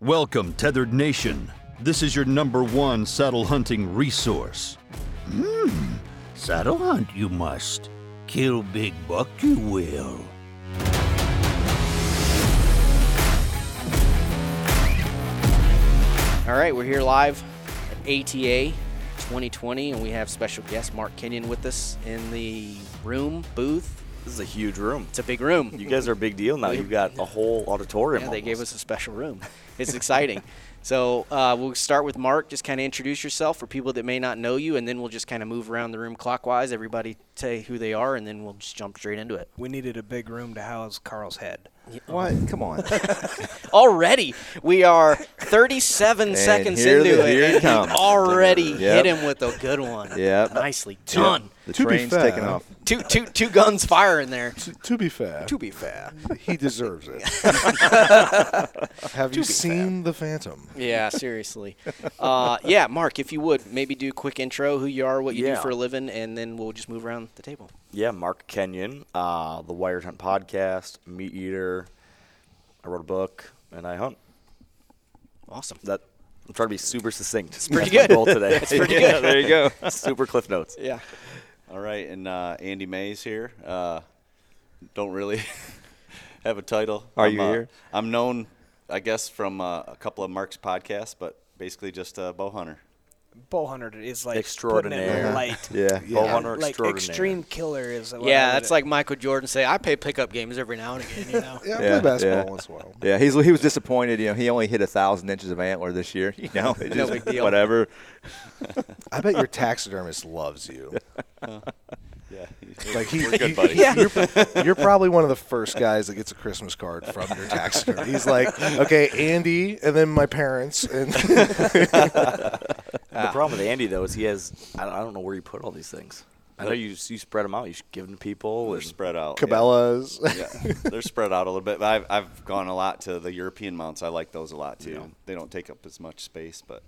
Welcome, Tethered Nation. This is your number one saddle hunting resource. Hmm, saddle hunt you must. Kill big buck you will. All right, we're here live at ATA 2020, and we have special guest Mark Kenyon with us in the room booth. This is a huge room. It's a big room. You guys are a big deal now. You've got a whole auditorium. Yeah, they gave us a special room. It's exciting. so uh, we'll start with Mark. Just kind of introduce yourself for people that may not know you, and then we'll just kind of move around the room clockwise. Everybody say who they are, and then we'll just jump straight into it. We needed a big room to house Carl's head. What? Come on. Already, we are 37 And seconds here into the- it, here it and he already Yep. hit him with a good one. Yeah, Nicely done. The To be train's fair- taking off. Two, two, two guns firing there. To, to be fair, To be fair, he deserves it. Have you seen the Phantom? Yeah, seriously. Uh, yeah, Mark, if you would, maybe do a quick intro, who you are, what you Yeah. do for a living, and then we'll just move around the table. Yeah, Mark Kenyon, uh, the Wired Hunt podcast, Meat Eater. I wrote a book and I hunt. Awesome. That I'm trying to be super succinct. It's pretty My good. goal today. It's pretty Yeah, good. there you go. super cliff notes. Yeah. All right, and uh, Andy Mays here. Uh, don't really have a title. Are I'm, you uh, here? I'm known, I guess, from uh, a couple of Mark's podcasts, but basically just a bow hunter. Bow hunter is like extraordinary Putting it uh-huh. light. Yeah. Bow hunter like extraordinaire. extreme killer is. what I Yeah, would- that's like Michael Jordan say, I play pickup games every now and again, you know? Yeah, I Yeah, play basketball yeah. once in a while. Yeah, he's he was disappointed. You know, he only hit a thousand inches of antler this year. You know, No just big deal. Whatever. I bet your taxidermist loves you. Yeah, Like he, we're good he- buddies. You're, you're probably one of the first guys that gets a Christmas card from your taxidermist. He's like, okay, Andy, and then my parents, and The ah. problem with Andy though is he has I don't, I don't know where you put all these things. I know you you spread them out. You give them to people. They're and- spread out. Cabela's. Yeah, they're spread out a little bit. But I've, I've gone a lot to the European mounts. I like those a lot too. They don't take up as much space, but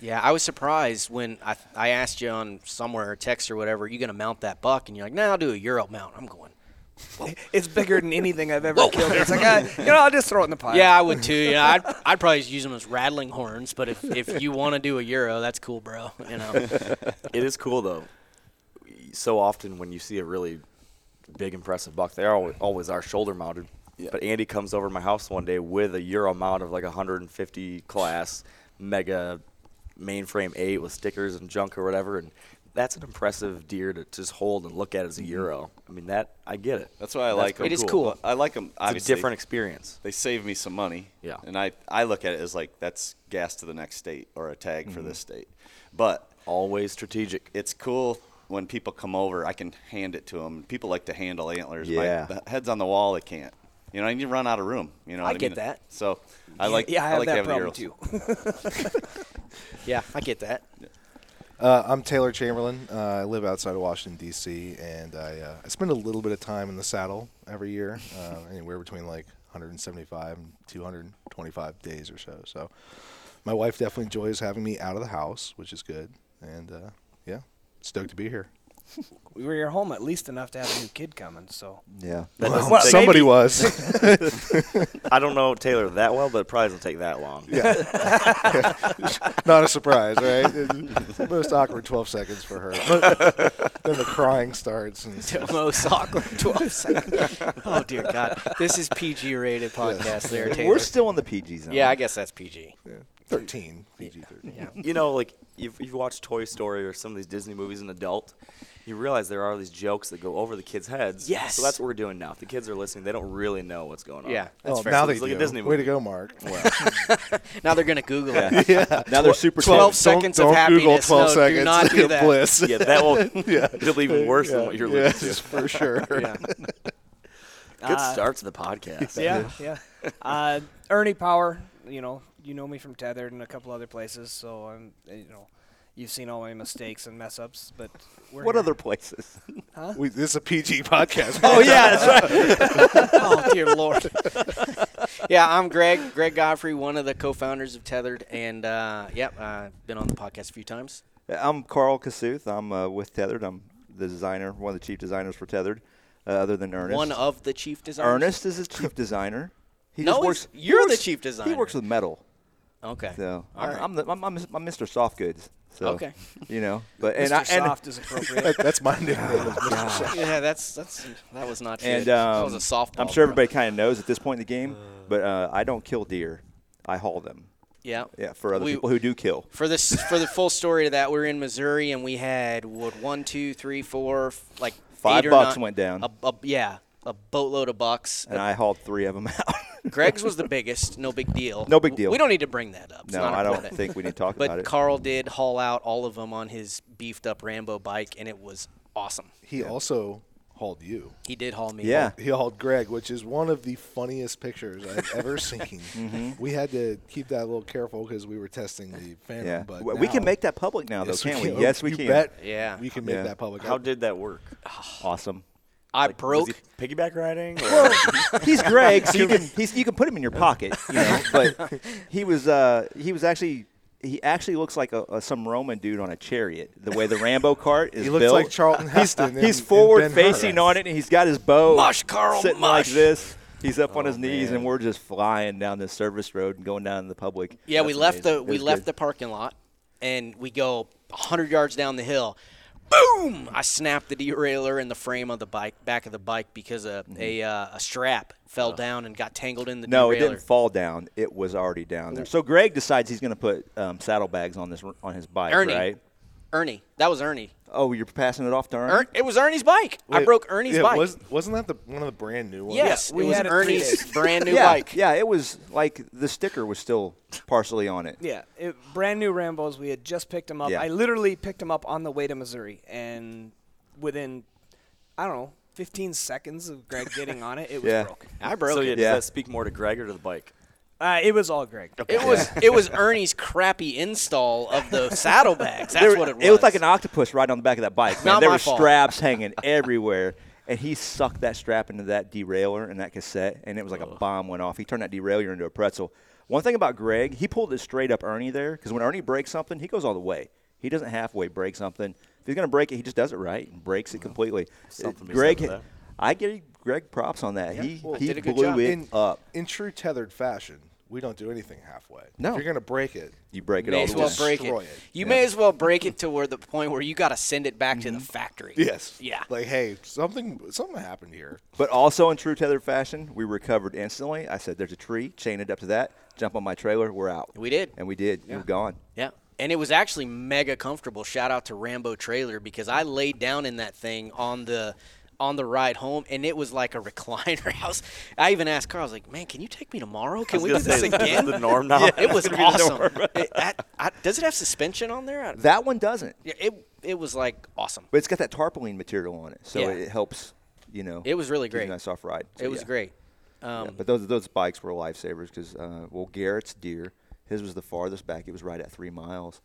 Yeah, I was surprised when I, I asked you on somewhere, a text or whatever, you going to mount that buck? And you're like, no, I'll do a Euro mount. I'm going, it's bigger than anything I've ever killed. It's like, I, you know, I'll just throw it in the pile. yeah, I would too. You know, I'd, I'd probably use them as rattling horns, but if, if you want to do a Euro, that's cool, bro. You know? It is cool though. So often when you see a really big, impressive buck, they are always, always are shoulder mounted. But Andy comes over to my house one day with a Euro mount of like a 150 class mega mainframe eight with stickers and junk or whatever, and that's an impressive deer to just hold and look at as a Euro. I mean that I get it. that's why I That's like them. It is cool. I like them. It's Obviously, a different experience. They save me some money. Yeah. And I, I look at it as like that's gas to the next state or a tag Mm-hmm. for this state. But Always strategic. it's cool when people come over. I can hand it to them. People like to handle antlers. My- Yeah. the heads on the wall, they can't. You know, and you run out of room. You know, I what get mean? that. So I like. yeah, I have like that having the problem too. yeah, I get that. Uh, I'm Taylor Chamberlain. Uh, I live outside of Washington D.C. and I, uh, I spend a little bit of time in the saddle every year, uh, anywhere between like 175 and 225 days or so. So my wife definitely enjoys having me out of the house, which is good. And uh, yeah, stoked to be here. We were your home at least enough to have a new kid coming. So Yeah. That Well, doesn't take- somebody was. I don't know Taylor that well, but it probably doesn't take that long. Yeah, Not a surprise, right? It's the most awkward 12 seconds for her. then the crying starts. And The most awkward 12 seconds. Oh, dear God. This is PG rated podcast there, Taylor. We're still in the PG zone. yeah, I guess that's PG. Yeah. 13, PG 13. Yeah. you know, like if you watch Toy Story or some of these Disney movies an adult, you realize there are these jokes that go over the kids' heads. Yes. So that's what we're doing now. If the kids are listening, they don't really know what's going on. Yeah, that's Oh, fair. now So they it's like a do. Disney Way to go, Mark. Now they're going to Google it. Yeah. Now they're super 12 tense. seconds don't, of don't Google happiness. 12 No, seconds. do not do that. Bliss. Yeah, that will. yeah. It'll be even worse than what you're yeah, listening to. for sure. Yeah. Good Uh, start to the podcast. yeah, yeah. Uh, Ernie Power, you know, you know me from Tethered and a couple other places. So I'm, you know, you've seen all my mistakes and mess ups. But we're What here. other places? We, this is a PG podcast. oh yeah, that's right. oh dear lord. yeah, I'm Greg. Greg Godfrey, one of the co-founders of Tethered, and uh, yep, uh, been on the podcast a few times. I'm Carl Kasuth. I'm uh, with Tethered. I'm the designer, one of the chief designers for Tethered, uh, other than Ernest. One of the chief designers. Ernest is his chief designer. He No, just works. you're the works- chief designer. He works with metal. Okay. So All I'm, right. I'm, the, I'm, I'm, I'm Mr. Soft Goods. So, Okay. You know, but and Mr. I and Soft is appropriate. That's my nickname. is yeah, that's that's that was not and good. that um, was a softball. I'm sure everybody kind of knows at this point in the game, but uh, I don't kill deer. I haul them. Yeah. Yeah, for other We- people who do kill. For this, for the full story to that, we were in Missouri and we had what one, two, three, four, like Five eight or bucks nine- went down. A, a, yeah, a boatload of bucks. And I hauled three of them out. Greg's was the biggest. No big deal. No big deal. We don't need to bring that up. It's no, not I don't think we need to talk But about it. But Carl did haul out all of them on his beefed up Rambo bike, and it was awesome. He also hauled you. He did haul me. Yeah. He hauled Greg, which is one of the funniest pictures I've ever seen. Mm-hmm. We had to keep that a little careful because we were testing the Phantom. yeah, But W- we can make that public now, though, Yes, can't we? can. Yes, we you can. Bet Yeah. we can make Yeah. that public. How did that work? Awesome. I Was broke. he piggyback riding? Or? he's Greg, so you can he's, you can put him in your pocket, you know. But he was uh, he was actually he actually looks like a, a some Roman dude on a chariot. The way the Rambo cart is He looks built. like Charlton Heston. in- he's forward Ben-Hur. facing on it, and he's got his bow Mush, Carl, sitting mush. like this. He's up on his Oh, knees, man. and we're just flying down this service road and going down in the public. Yeah, we That's left amazing. the we was left good. the parking lot, and we go 100 yards down the hill. Boom! I snapped the derailleur in the frame of the bike, back of the bike, because a a, uh, a strap fell down and got tangled in the Mm-hmm. No, it didn't fall down. It was already down there. So Greg decides he's going to put um, saddlebags on this on his bike, Ernie. right? Ernie, that was Ernie. Oh, you're passing it off to Ernie. Er, it was Ernie's bike. I broke Ernie's yeah, bike. Was, wasn't that the one of the brand new ones? yes, we it was had Ernie's brand new yeah, bike. yeah. It was like the sticker was still partially on it. Yeah, it, brand new Rambos. We had just picked them up. Yeah. I literally picked them up on the way to Missouri, and within, I don't know, 15 seconds of Greg getting on it, it was Yeah. broke. I broke so yeah, it. does Yeah. that speak more to Greg or to the bike? Uh, it was all Greg. It was it was Ernie's crappy install of the saddlebags. That's There- what it was. It looked like an octopus right on the back of that bike. Man. Not there my were fault. straps hanging everywhere, and he sucked that strap into that derailleur and that cassette, and it was like a bomb went off. He turned that derailleur into a pretzel. One thing about Greg, he pulled it straight up Ernie there, because when Ernie breaks something, he goes all the way. He doesn't halfway break something. If he's gonna break it, he just does it right and breaks it completely. something to Greg, that. I give Greg props on that. he well, he did a good blew job. it In, up. in true tethered fashion, we don't do anything halfway. No. If you're gonna break it, You break it may all as the well way. break it. it. You Yeah. may as well break it to where the point where you got to send it back to the mm-hmm. factory. yes, Yeah. Like, hey, something something happened here. But also in true tether fashion, we recovered instantly. I said, "There's a tree, chain it up to that, jump on my trailer, we're out." We did. and we did. We were gone. Yeah. And it was actually mega comfortable. Shout out to Rambo Trailer because I laid down in that thing on the on the ride home and it was like a recliner house. I even asked Carl, I was like, Man, can you take me tomorrow? Can we do gonna this say, this is again? the norm now? it was awesome. It- that- I- does it have suspension on there? I- That one doesn't, yeah, it it was like awesome. but it's got that tarpaulin material on it, so Yeah. it helps. You know, It was really great. nice soft ride. So, it was yeah. great. Yeah, Um, but those those bikes were lifesavers because uh, well, Garrett's deer, his was the farthest back. It was right at three miles,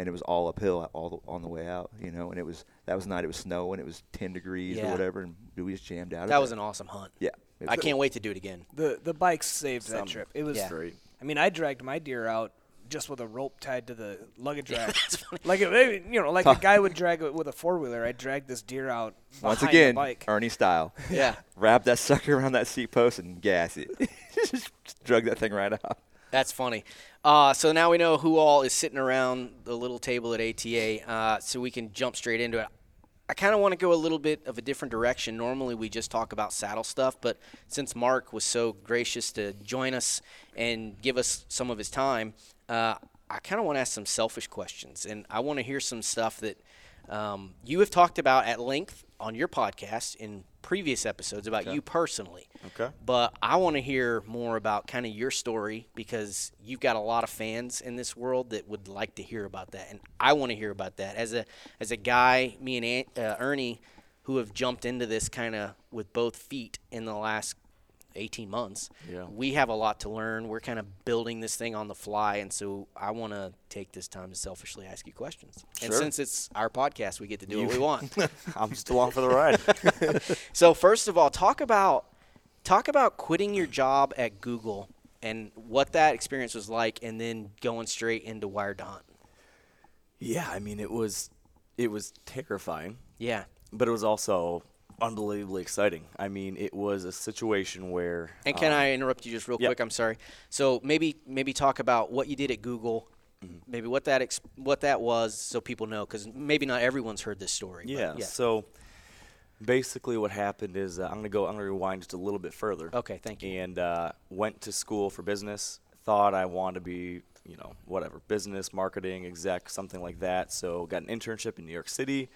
and it was all uphill all the, on the way out. You know, and it was that was night. It was snowing. It was ten degrees Yeah. or whatever, and we just jammed out. of it. that there. was an awesome hunt. yeah. I can't wait to do it again. The the bikes saved that trip. It was Yeah. Great. I mean, I dragged my deer out just with a rope tied to the luggage rack. That's funny. like it, you know, like a guy would drag it with a four wheeler. I dragged this deer out Once again, the bike. Ernie style. Yeah. Wrap that sucker around that seat post and gas it. just drug that thing right out. That's funny. Uh, so now we know who all is sitting around the little table at ATA, uh, so we can jump straight into it. I kind of want to go a little bit of a different direction. Normally, we just talk about saddle stuff, but since Mark was so gracious to join us and give us some of his time, uh, I kind of want to ask some selfish questions, and I want to hear some stuff that um, you have talked about at length on your podcast in previous episodes about you personally. Okay. But I want to hear more about kind of your story because you've got a lot of fans in this world that would like to hear about that, and I want to hear about that as a as a guy, me and Aunt, uh, Ernie, who have jumped into this kind of with both feet in the last 18 months. Yeah. We have a lot to learn. We're kind of building this thing on the fly, and so I want to take this time to selfishly ask you questions. Sure. And since it's our podcast, we get to do what we want. I'm just along for the ride. So first of all, talk about talk about quitting your job at Google and what that experience was like, and then going straight into Wired Hunt. yeah, I mean it was it was terrifying, Yeah, but it was also unbelievably exciting. I mean, it was a situation where. And can um, I interrupt you just real yeah. quick? I'm sorry. So maybe maybe talk about what you did at Google, Mm-hmm. maybe what that ex- what that was, so people know, because maybe not everyone's heard this story. Yeah, yeah. So basically, what happened is uh, I'm gonna go. I'm gonna rewind just a little bit further. Okay, thank you. And uh, went to school for business. Thought I wanted to be, you know, whatever, business, marketing, exec, something like that. So got an internship in New York City,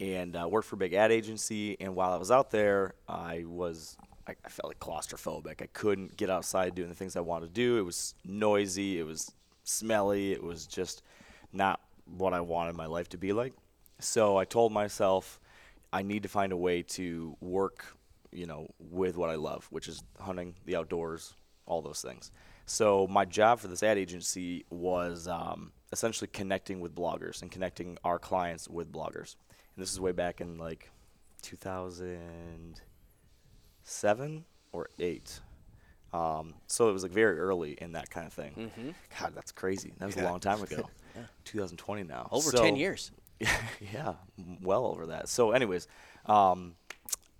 and uh, worked for a big ad agency. And while I was out there, I was. I, I felt like claustrophobic. I couldn't get outside doing the things I wanted to do. It was noisy. It was smelly. It was just not what I wanted my life to be like. So I told myself I need to find a way to work, you know, with what I love, which is hunting, the outdoors, all those things. So my job for this ad agency was um, essentially connecting with bloggers and connecting our clients with bloggers. This is way back in like 2007 or eight. Um, so it was like very early in that kind of thing. Mm-hmm. God, that's crazy. That was a long time ago. 2020 now. Over So- 10 years. yeah, well over that. So, anyways, um,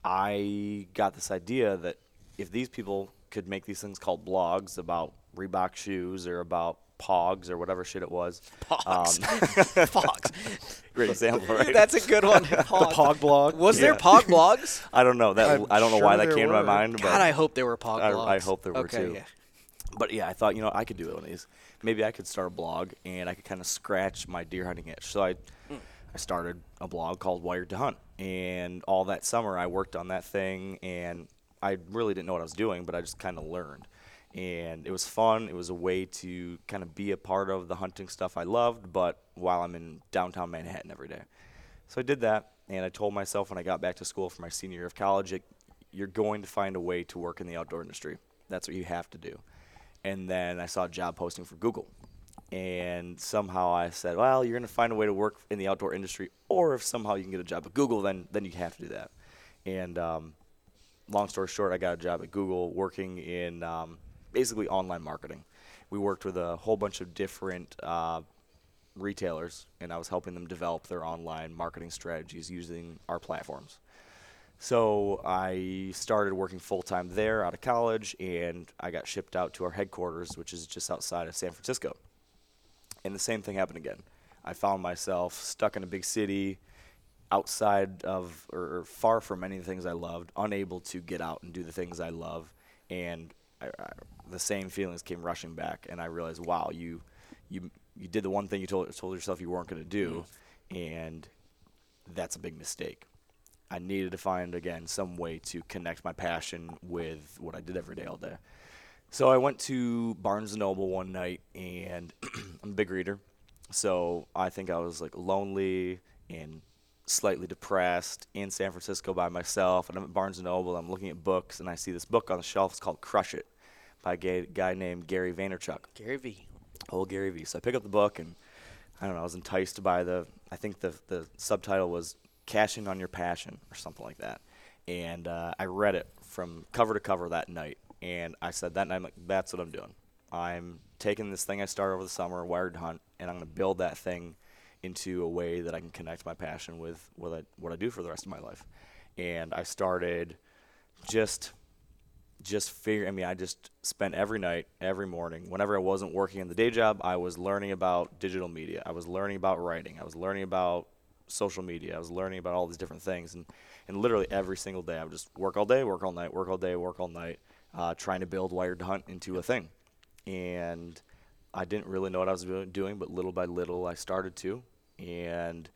I got this idea that if these people could make these things called blogs about Reebok shoes or about Pogs or whatever shit it was. Pogs. Um, Pogs. Great example, right? That's a good one. Pog. Pog blog. Was there Pog blogs? I don't know that. I'm I don't know sure why that there came to my were. mind. But God, I hope there were Pog blogs. I hope there were okay, too. Yeah. But yeah, I thought you know I could do one of these. Maybe I could start a blog and I could kind of scratch my deer hunting itch. So I, I started a blog called Wired to Hunt, and all that summer I worked on that thing, and I really didn't know what I was doing, but I just kind of learned, and it was fun. It was a way to kind of be a part of the hunting stuff I loved, but while I'm in downtown Manhattan every day. So I did that, and I told myself when I got back to school for my senior year of college, it, you're going to find a way to work in the outdoor industry. That's what you have to do. And then I saw a job posting for Google. And somehow I said, well, you're going to find a way to work in the outdoor industry, or if somehow you can get a job at Google, then, then you have to do that. And um, long story short, I got a job at Google working in um, basically online marketing. We worked with a whole bunch of different uh, retailers, and I was helping them develop their online marketing strategies using our platforms. So I started working full time there out of college, and I got shipped out to our headquarters, which is just outside of San Francisco. And the same thing happened again. I found myself stuck in a big city, outside of or, far from any of the things I loved, unable to get out and do the things I love, and I, I, the same feelings came rushing back, and I realized, wow, you, you, you did the one thing you told told yourself you weren't going to do, mm-hmm. and that's a big mistake. I needed to find again some way to connect my passion with what I did every day all day. So I went to Barnes and Noble one night, and I'm a big reader, so I think I was like lonely and slightly depressed in San Francisco by myself. And I'm at Barnes and Noble. I'm looking at books, and I see this book on the shelf. It's called Crush It, by a guy named Gary Vaynerchuk Gary V. old Gary Vee. So I pick up the book and I don't know, I was enticed by the I think the the subtitle was Cashing on Your Passion or something like that. And uh, I read it from cover to cover that night and I said that night I'm like, that's what I'm doing. I'm taking this thing I started over the summer, Wired Hunt, and I'm gonna build that thing into a way that I can connect my passion with what I what I do for the rest of my life. And I started just just figure I mean I just spent every night, every morning, whenever I wasn't working in the day job, I was learning about digital media. I was learning about writing. I was learning about social media. I was learning about all these different things and and literally every single day I would just work all day, work all night, work all day, work all night, uh, trying to build Wired Hunt into a thing. And I didn't really know what I was doing, but little by little I started to and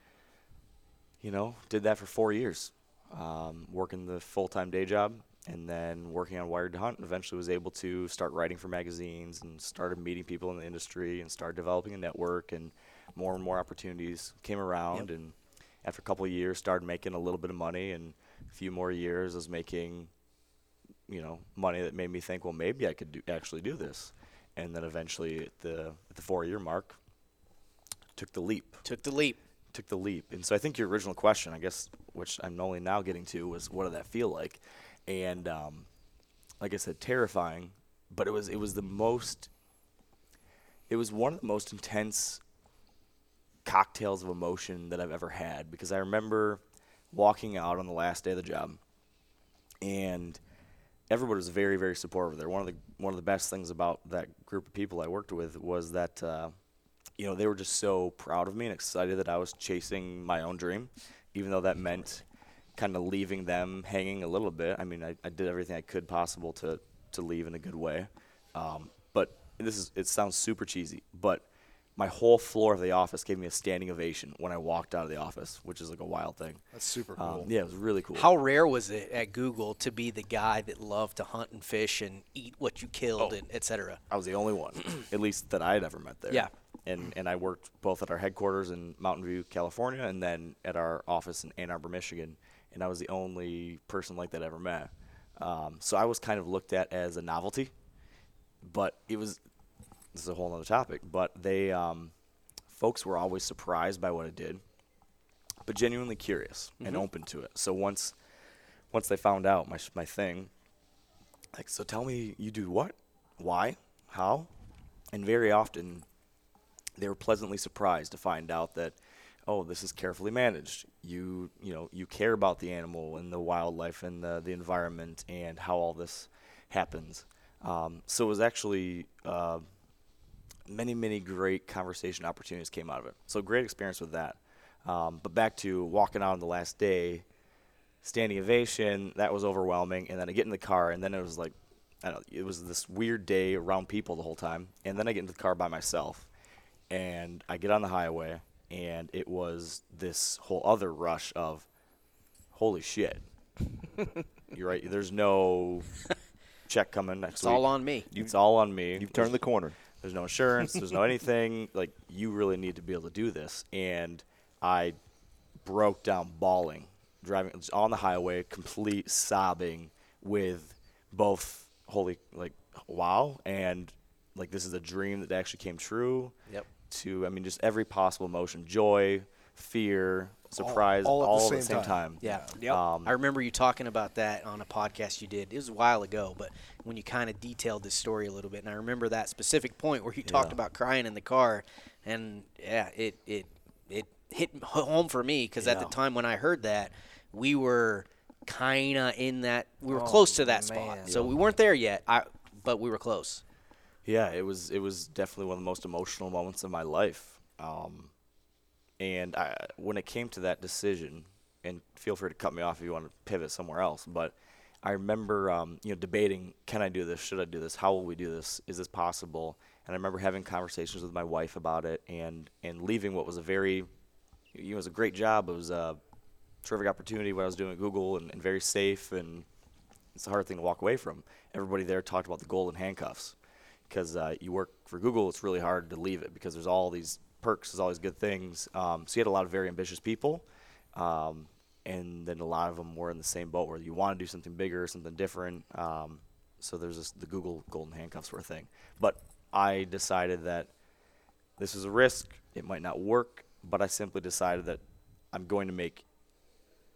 you know, did that for 4 years. Um, working the full-time day job and then working on Wired to Hunt, eventually was able to start writing for magazines and started meeting people in the industry and started developing a network and more and more opportunities came around and after a couple of years started making a little bit of money and a few more years I was making you know money that made me think well maybe I could do, actually do this and then eventually at the at the 4 year mark took the leap Took the leap. took the leap. And so I think your original question, I guess, which I'm only now getting to, was what did that feel like? And um, like I said, terrifying. But it was it was the most. It was one of the most intense cocktails of emotion that I've ever had because I remember walking out on the last day of the job and everybody was very very supportive there. One of the one of the best things about that group of people I worked with was that uh, you know they were just so proud of me and excited that I was chasing my own dream, even though that meant kind of leaving them hanging a little bit. I mean, I, I did everything I could possible to to leave in a good way, um, but this is it sounds super cheesy, but my whole floor of the office gave me a standing ovation when I walked out of the office, which is like a wild thing. That's super Um, cool. yeah, it was really cool. How rare was it at Google to be the guy that loved to hunt and fish and eat what you killed Oh. and et cetera? I was the only one, at least that I had ever met there. Yeah. And and I worked both at our headquarters in Mountain View, California, and then at our office in Ann Arbor, Michigan. And I was the only person like that I ever met. Um, so I was kind of looked at as a novelty, but it was this is a whole other topic. But they um, folks were always surprised by what I did, but genuinely curious and open to it. So once once they found out my my thing, like, so tell me, you do what? Why? How? And very often, they were pleasantly surprised to find out that, oh, this is carefully managed. You, you know, you care about the animal and the wildlife and the, the environment and how all this happens. Um, so it was actually uh, many, many great conversation opportunities came out of it. So great experience with that. Um, but back to walking out on the last day, standing ovation. That was overwhelming. And then I get in the car, and then it was like, I don't know, it was this weird day around people the whole time. And then I get into the car by myself, and I get on the highway, and it was this whole other rush of, holy shit. You're right. There's no check coming next It's week. It's all on me. It's all on me. You've turned the corner. There's no insurance. There's no anything. Like you really need to be able to do this. And I broke down bawling, driving on the highway, complete sobbing with both holy like wow and like this is a dream that actually came true. Yep. To I mean just every possible emotion, joy, fear, surprise, all, all at the at the same same time. time. Yeah. Yep. Um, I remember you talking about that on a podcast you did. It was a while ago, but when you kind of detailed this story a little bit, and I remember that specific point where you talked Yeah. about crying in the car, and yeah, it it it hit home for me because at the time when I heard that, we were kind of in that we were Oh, close to that spot, man. so we weren't there yet. I but we were close. Yeah, it was it was definitely one of the most emotional moments of my life. Um, and I, when it came to that decision, and feel free to cut me off if you want to pivot somewhere else, but I remember um, you know debating: Can I do this? Should I do this? How will we do this? Is this possible? And I remember having conversations with my wife about it, and and leaving what was a very, you know, it was a great job. It was a terrific opportunity what I was doing at Google, and, and very safe, and it's a hard thing to walk away from. Everybody there talked about the golden handcuffs because uh, you work for Google, it's really hard to leave it because there's all these perks, there's all these good things. Um, so you had a lot of very ambitious people, um, and then a lot of them were in the same boat where you want to do something bigger, something different. Um, so there's this, the Google golden handcuffs were a thing. But I decided that this is a risk. It might not work, but I simply decided that I'm going to make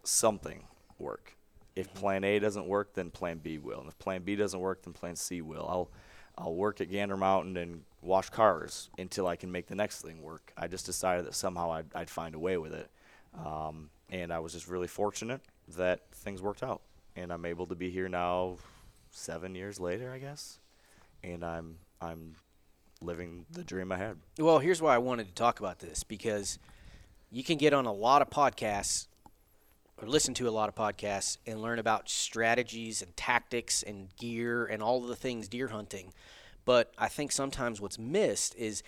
something work. If plan A doesn't work, then plan B will. And if plan B doesn't work, then plan C will. I'll I'll work at Gander Mountain and wash cars until I can make the next thing work. I just decided that somehow I'd, I'd find a way with it. Um, and I was just really fortunate that things worked out. And I'm able to be here now seven years later, I guess. And I'm I'm living the dream I had. Well, here's why I wanted to talk about this because you can get on a lot of podcasts or listen to a lot of podcasts and learn about strategies and tactics and gear and all of the things deer hunting. But I think sometimes what's missed is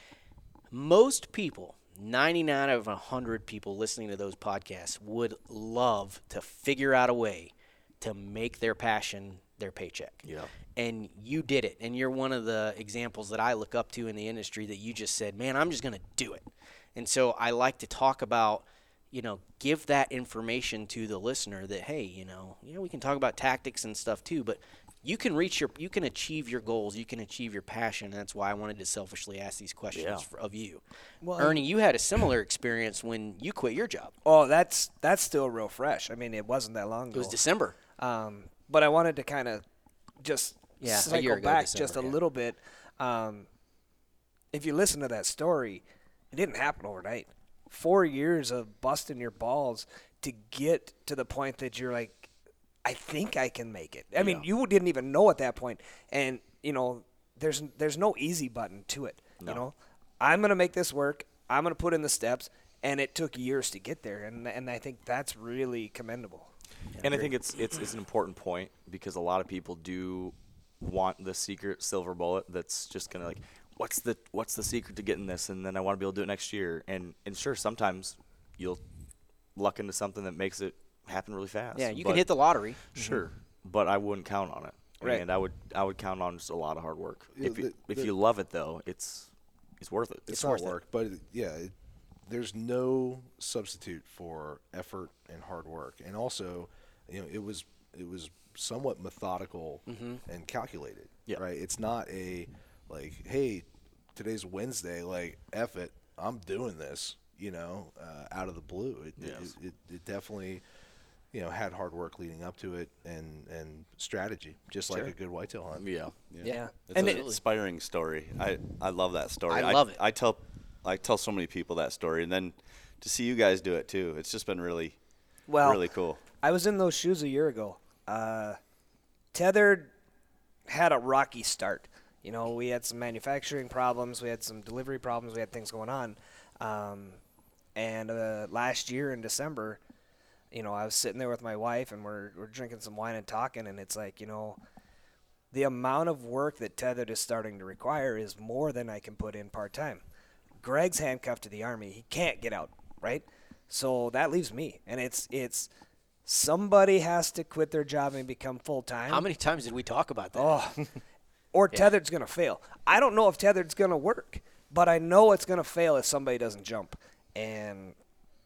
most people, 99 out of 100 people listening to those podcasts, would love to figure out a way to make their passion their paycheck Yeah. and you did it and you're one of the examples that i look up to in the industry that you just said man i'm just going to do it and so i like to talk about you know give that information to the listener that hey you know you know we can talk about tactics and stuff too but you can reach your you can achieve your goals you can achieve your passion and that's why i wanted to selfishly ask these questions Yeah. for, of you Well, ernie you had a similar experience when you quit your job Oh, that's that's still real fresh. I mean, it wasn't that long ago. it was december Um, but I wanted to kind of just Yeah, a cycle ago back December, just a yeah. little bit. Um, if you listen to that story, it didn't happen overnight. Four years of busting your balls to get to the point that you're like, I think I can make it. I mean, you didn't even know at that point, and you know, there's there's no easy button to it. You know, I'm gonna make this work. I'm gonna put in the steps, and it took years to get there, and and I think that's really commendable. and I think it's it's it's an important point because a lot of people do want the secret silver bullet that's just gonna like, what's the what's the secret to getting this, and then I want to be able to do it next year. And and sure, sometimes you'll luck into something that makes it happen really fast. Yeah, you can hit the lottery. Sure, but I wouldn't count on it. Right. And I would I would count on just a lot of hard work. Yeah, If you, the- if the- you love it though, it's it's worth it. it's, not work, but it- yeah, it, there's no substitute for effort and hard work, and also, you know, it was it was somewhat methodical mm-hmm. and calculated. Yeah. Right. It's not a like, hey, today's Wednesday, like, F it, I'm doing this. You know, uh, out of the blue. It, Yes. it, it, it definitely. You know, had hard work leading up to it, and and strategy, just like a good whitetail hunt. Yeah. Yeah, It's and an it, inspiring story. I, I love that story. I love it. I tell I tell so many people that story, and then to see you guys do it too, it's just been really, well, really cool. I was in those shoes a year ago. Uh, Tethered had a rocky start. You know, we had some manufacturing problems, we had some delivery problems, we had things going on. Um, and uh, last year in December, you know, I was sitting there with my wife and we're, we're drinking some wine and talking, and it's like, you know, the amount of work that Tethered is starting to require is more than I can put in part time. Greg's handcuffed to the army; he can't get out, right? So that leaves me, and it's it's somebody has to quit their job and become full time. How many times did we talk about that? Oh, or tethered's going to fail. I don't know if tethered's going to work, but I know it's going to fail if somebody doesn't jump. And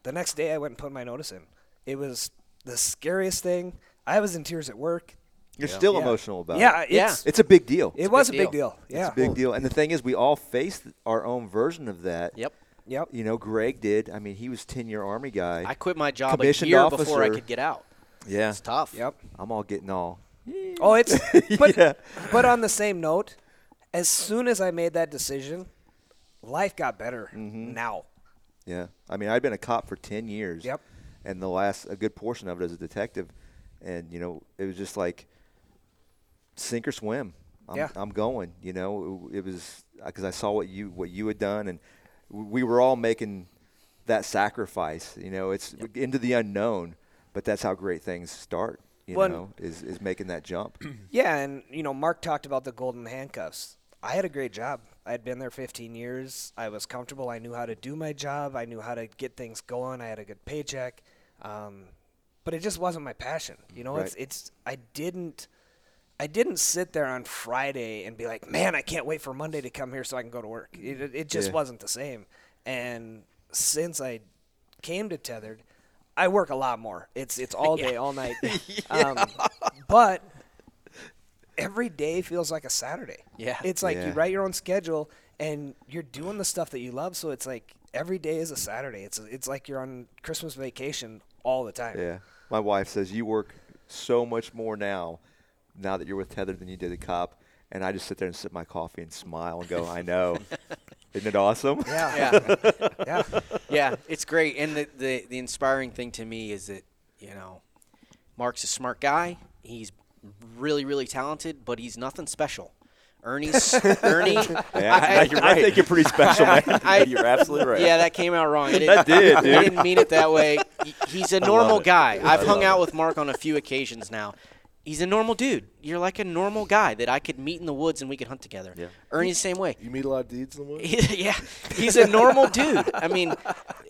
the next day, I went and put my notice in. It was the scariest thing. I was in tears at work. You're still Yeah. emotional about Yeah, it. Yeah. it's, It's a big deal. it was a big big deal. deal. Yeah, It's a big deal. And the thing is, we all face our own version of that. Yep. Yep. You know, Greg did. I mean, he was 10 year Army guy. I quit my job a Commissioned year before I could get out. yeah. It's tough. Yep. I'm all getting all. Oh, it's but Yeah. but on the same note, as soon as I made that decision, life got better. Mm-hmm. Now, Yeah. I mean, I'd been a cop for 10 years. Yep. And the last, a good portion of it as a detective. And, you know, it was just like sink or swim. I'm, Yeah. I'm going, you know, it, it was because I saw what you, what you had done. And we were all making that sacrifice, you know, it's into the unknown, but that's how great things start, you Well, know, is, is making that jump. yeah, and you know, Mark talked about the golden handcuffs. I had a great job. I had been there 15 years. I was comfortable. I knew how to do my job. I knew how to get things going. I had a good paycheck, um, but it just wasn't my passion. You know, it's Right. it's I didn't. I didn't sit there on Friday and be like, "Man, I can't wait for Monday to come here so I can go to work." It, it, it just Yeah. wasn't the same. And since I came to Tethered, I work a lot more. It's it's all day, all night. um, but every day feels like a Saturday. Yeah. It's like Yeah. you write your own schedule and you're doing the stuff that you love. So it's like every day is a Saturday. It's it's like you're on Christmas vacation all the time. Yeah. My wife says you work so much more now, now that you're with Tether than you did at Cop. And I just sit there and sip my coffee and smile and go, I know. Isn't it awesome? Yeah. Yeah. yeah. yeah, it's great. And the, the the inspiring thing to me is that you know, Mark's a smart guy. He's really really talented, but he's nothing special. Ernie's Ernie. Yeah, I, you're I think you're pretty special, man. I- You're absolutely right. Yeah, that came out wrong. I didn't, That did, I didn't mean it that way. He's a normal guy. I've hung love out it. with Mark on a few occasions now. He's a normal dude. You're like a normal guy that I could meet in the woods and we could hunt together. Yeah. Ernie's the same way. You meet a lot of dudes in the woods. yeah, he's a normal dude. I mean,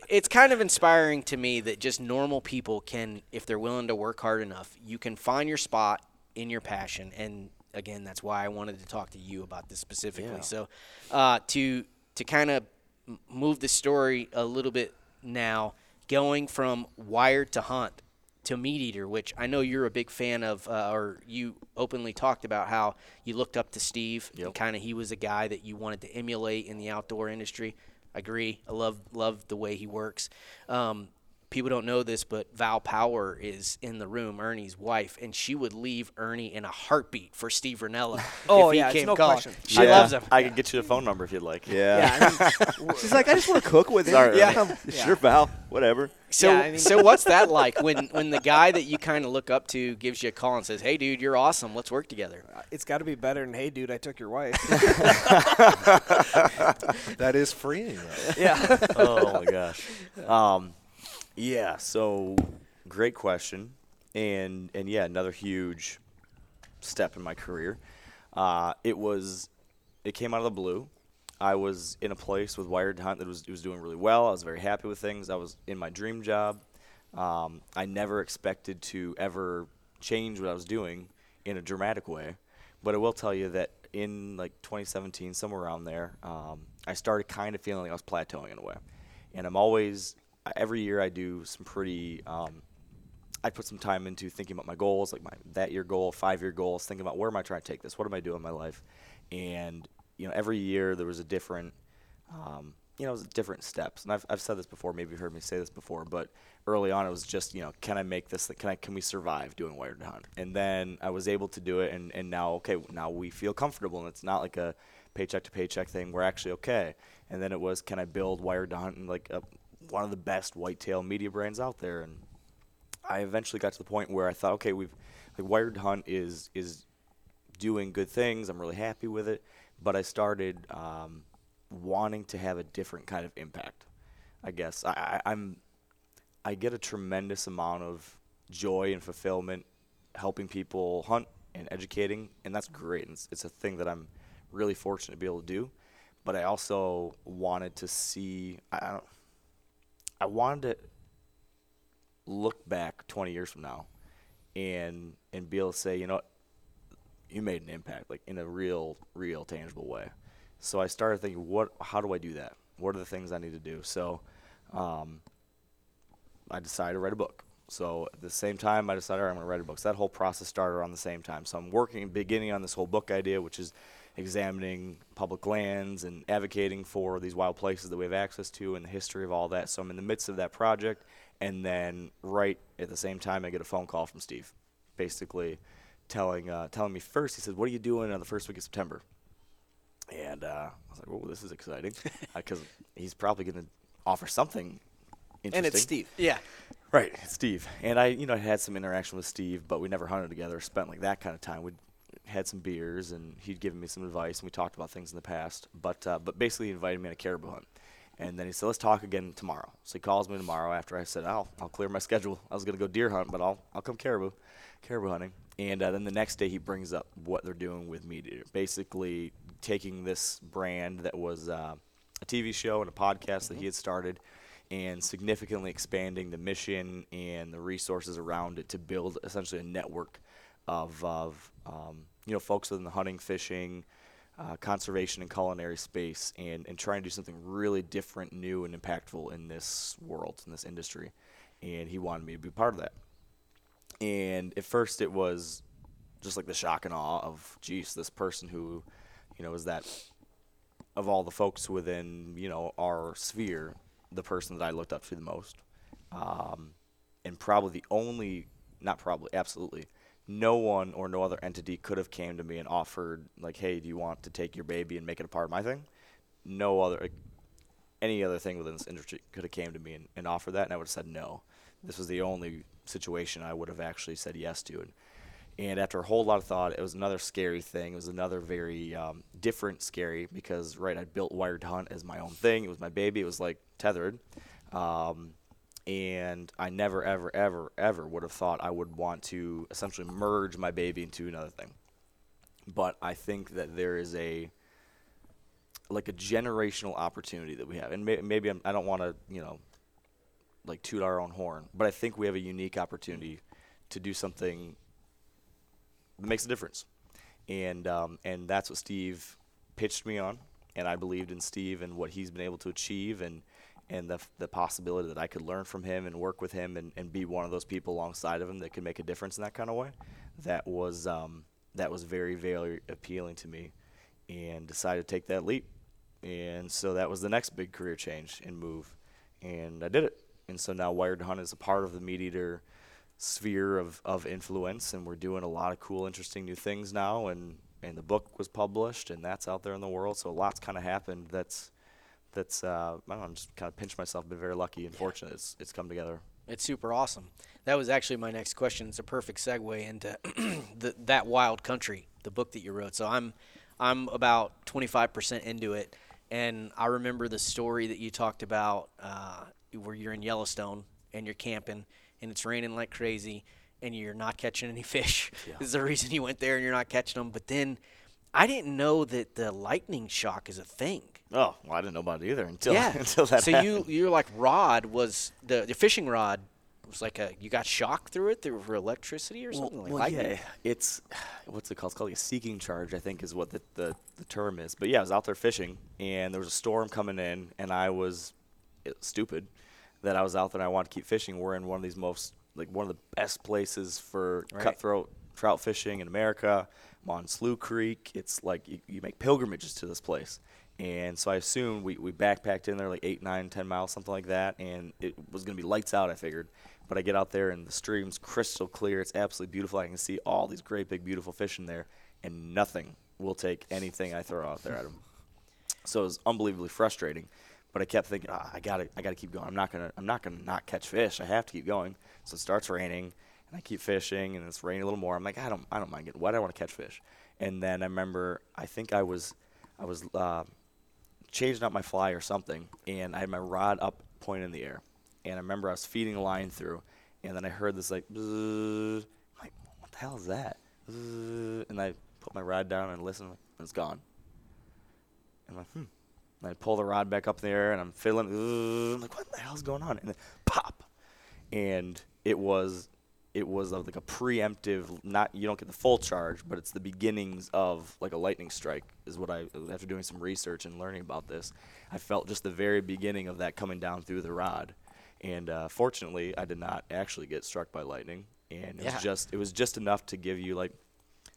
it's kind of inspiring to me that just normal people can, if they're willing to work hard enough, you can find your spot in your passion. And again, that's why I wanted to talk to you about this specifically. Yeah. So, uh, to to kind of move the story a little bit now, going from wired to hunt to meat eater, which I know you're a big fan of, uh, or you openly talked about how you looked up to Steve and kind of he was a guy that you wanted to emulate in the outdoor industry. I agree. I love love the way he works. Um, people don't know this, but Val Power is in the room, Ernie's wife, and she would leave Ernie in a heartbeat for Steve Rinella. Oh, if he yeah, it's came no calling. question. She Yeah. loves him. I can get you the phone number if you'd like. Yeah. Yeah, I mean, She's like, I just want to cook with him. Sorry, yeah. Ernie. Sure, Val. Whatever. So, Yeah, I mean- so what's that like when when the guy that you kind of look up to gives you a call and says, "Hey, dude, you're awesome. Let's work together." it's got to be better than, hey, dude, I took your wife. That is freeing. though. yeah. oh my gosh. Um, yeah. So great question, and and yeah, another huge step in my career. Uh, it was, it came out of the blue. I was in a place with Wired Hunt that was it was doing really well. I was very happy with things. I was in my dream job. Um, I never expected to ever change what I was doing in a dramatic way, but I will tell you that in like 2017, somewhere around there, um, I started kind of feeling like I was plateauing in a way. And I'm always every year I do some pretty. Um, I put some time into thinking about my goals, like my that year goal, five year goals, thinking about where am I trying to take this, what am I doing in my life, and you know every year there was a different, um, you know, it was different steps. And I've I've said this before, maybe you've heard me say this before, but early on it was just you know can I make this, can I can we survive doing wired to hunt, and then I was able to do it, and and now okay now we feel comfortable, and it's not like a paycheck to paycheck thing. We're actually okay, and then it was can I build wired to hunt and like a, one of the best whitetail media brands out there, and I eventually got to the point where I thought, okay, we've like Wired Hunt is is doing good things. I'm really happy with it, but I started um, wanting to have a different kind of impact. I guess I, I, I'm I get a tremendous amount of joy and fulfillment helping people hunt and educating, and that's great. It's, it's a thing that I'm really fortunate to be able to do. But I also wanted to see. I, I don't. I wanted to look back 20 years from now and and be able to say, you know, you made an impact like in a real real tangible way. So I started thinking, what how do I do that? What are the things I need to do? So um, I decided to write a book. So at the same time, I decided right, I'm going to write a book. So that whole process started around the same time. So I'm working, beginning on this whole book idea, which is examining public lands and advocating for these wild places that we have access to and the history of all that. So I'm in the midst of that project, and then right at the same time, I get a phone call from Steve, basically telling uh, telling me first. He said, "What are you doing on the first week of September?" And uh, I was like, "Oh, this is exciting," because he's probably going to offer something interesting. and it's Steve. Yeah. Right, Steve. And I, you know, I had some interaction with Steve, but we never hunted together. Spent like that kind of time. We had some beers, and he'd given me some advice, and we talked about things in the past. But uh, but basically, he invited me on a caribou hunt, and then he said, "Let's talk again tomorrow." So he calls me tomorrow after I said, "I'll I'll clear my schedule. I was gonna go deer hunt, but I'll I'll come caribou, caribou hunting." And uh, then the next day, he brings up what they're doing with Meat Eater, basically taking this brand that was uh, a TV show and a podcast that he had started and significantly expanding the mission and the resources around it to build essentially a network of, of um, you know folks within the hunting, fishing, uh, conservation, and culinary space, and, and trying to do something really different, new, and impactful in this world, in this industry. And he wanted me to be part of that. And at first, it was just like the shock and awe of, geez, this person who, you know, is that of all the folks within you know our sphere, the person that I looked up to the most, um, and probably the only, not probably, absolutely, no one or no other entity could have came to me and offered like, hey, do you want to take your baby and make it a part of my thing? No other, like, any other thing within this industry could have came to me and, and offered that, and I would have said no. This was the only situation I would have actually said yes to, and and after a whole lot of thought, it was another scary thing. It was another very um, different scary because, right, I built Wired Hunt as my own thing. It was my baby. It was like tethered. Um, and I never, ever, ever, ever would have thought I would want to essentially merge my baby into another thing. But I think that there is a like a generational opportunity that we have, and may, maybe I'm, I don't want to, you know, like toot our own horn, but I think we have a unique opportunity to do something that makes a difference. And um, and that's what Steve pitched me on, and I believed in Steve and what he's been able to achieve, and and the the possibility that I could learn from him and work with him and, and be one of those people alongside of him that could make a difference in that kind of way. That was um, that was very very appealing to me, and decided to take that leap. And so that was the next big career change and move, and I did it. and so now Wired Hunt is a part of the Meat Eater sphere of, of influence, and we're doing a lot of cool, interesting new things now. And and the book was published, and that's out there in the world. So lots kind of happened. That's that's uh, I don't know. Just kind of pinch myself, been very lucky and fortunate. It's it's come together. It's super awesome. That was actually my next question. It's a perfect segue into the, that wild country, the book that you wrote. So I'm I'm about 25% into it, and I remember the story that you talked about uh, where you're in Yellowstone and you're camping and it's raining like crazy and you're not catching any fish. Yeah. this is the reason you went there and you're not catching them. But then I didn't know that the lightning shock is a thing. Oh, well, I didn't know about it either until yeah. until that. So happened. you you're like rod was the the fishing rod was like a you got shocked through it through electricity or something well, like well, lightning. Yeah, it's what's it called? It's called like a seeking charge, I think, is what the, the the term is. But yeah, I was out there fishing and there was a storm coming in, and I was uh, stupid that I was out there and I wanted to keep fishing. We're in one of these most like one of the best places for Right. cutthroat trout fishing in America. I'm on Slough Creek. It's like you, you make pilgrimages to this place. And so I assumed we, we backpacked in there like eight, nine, ten miles, something like that, and it was going to be lights out, I figured. But I get out there and the stream's crystal clear. It's absolutely beautiful. I can see all these great, big, beautiful fish in there, and nothing will take anything I throw out there at them. So it was unbelievably frustrating. But I kept thinking, ah, I gotta, I gotta keep going. I'm not gonna, I'm not gonna not catch fish. I have to keep going. So it starts raining, and I keep fishing, and it's raining a little more. I'm like, I don't, I don't mind getting wet. I want to catch fish. And then I remember, I think I was, I was uh, changing out my fly or something, and I had my rod up, pointed in the air. And I remember I was feeding a line through, and then I heard this like. I'm like, what the hell is that? And I put my rod down and listened, and it's gone. And I'm like, hmm. And I pull the rod back up in the air, and I'm fiddling. I'm like, what the hell's going on? And then pop, and it was, it was a, like a preemptive. Not you don't get the full charge, but it's the beginnings of like a lightning strike. Is what I after doing some research and learning about this, I felt just the very beginning of that coming down through the rod, and uh, fortunately, I did not actually get struck by lightning, and it Yeah. was just it was just enough to give you like,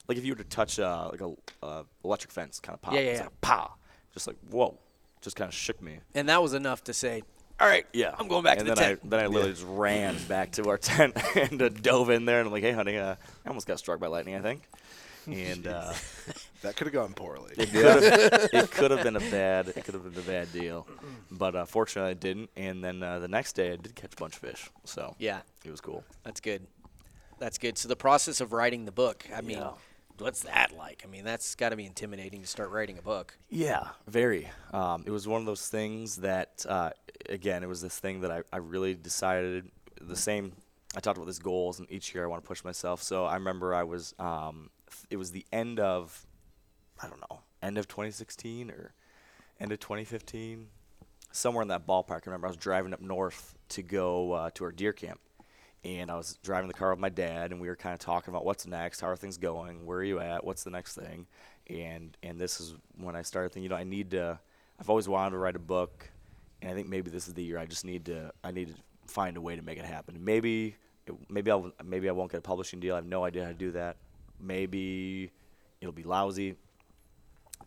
like if you were to touch uh, like a uh, electric fence, kind of pop. Yeah, yeah, yeah. like pow, just like whoa, just kind of shook me. And that was enough to say, all right, Yeah, I'm going back and to the then tent. I then I literally just ran back to our tent and uh, dove in there and I'm like, hey, honey, uh, I almost got struck by lightning, I think. And uh, That could have gone poorly. it could have it could have been a bad it could have been a bad deal, but uh, fortunately I didn't. And then uh, the next day I did catch a bunch of fish, so yeah, it was cool. that's good. That's good. So the process of writing the book, I mean, Yeah. What's that like? I mean, that's got to be intimidating to start writing a book. Yeah, very. Um, it was one of those things that, uh, again, it was this thing that I, I really decided the same. I talked about this goals, and each year I want to push myself. So I remember I was, um, it was the end of, I don't know, end of 2016 or end of 2015, somewhere in that ballpark. I remember I was driving up north to go uh, to our deer camp. And I was driving the car with my dad, and we were kind of talking about what's next, how are things going, where are you at, what's the next thing, and and this is when I started thinking, you know, I need to. I've always wanted to write a book, and I think maybe this is the year I just need to. I need to find a way to make it happen. Maybe it, maybe I'll maybe I won't get a publishing deal. I have no idea how to do that. Maybe it'll be lousy.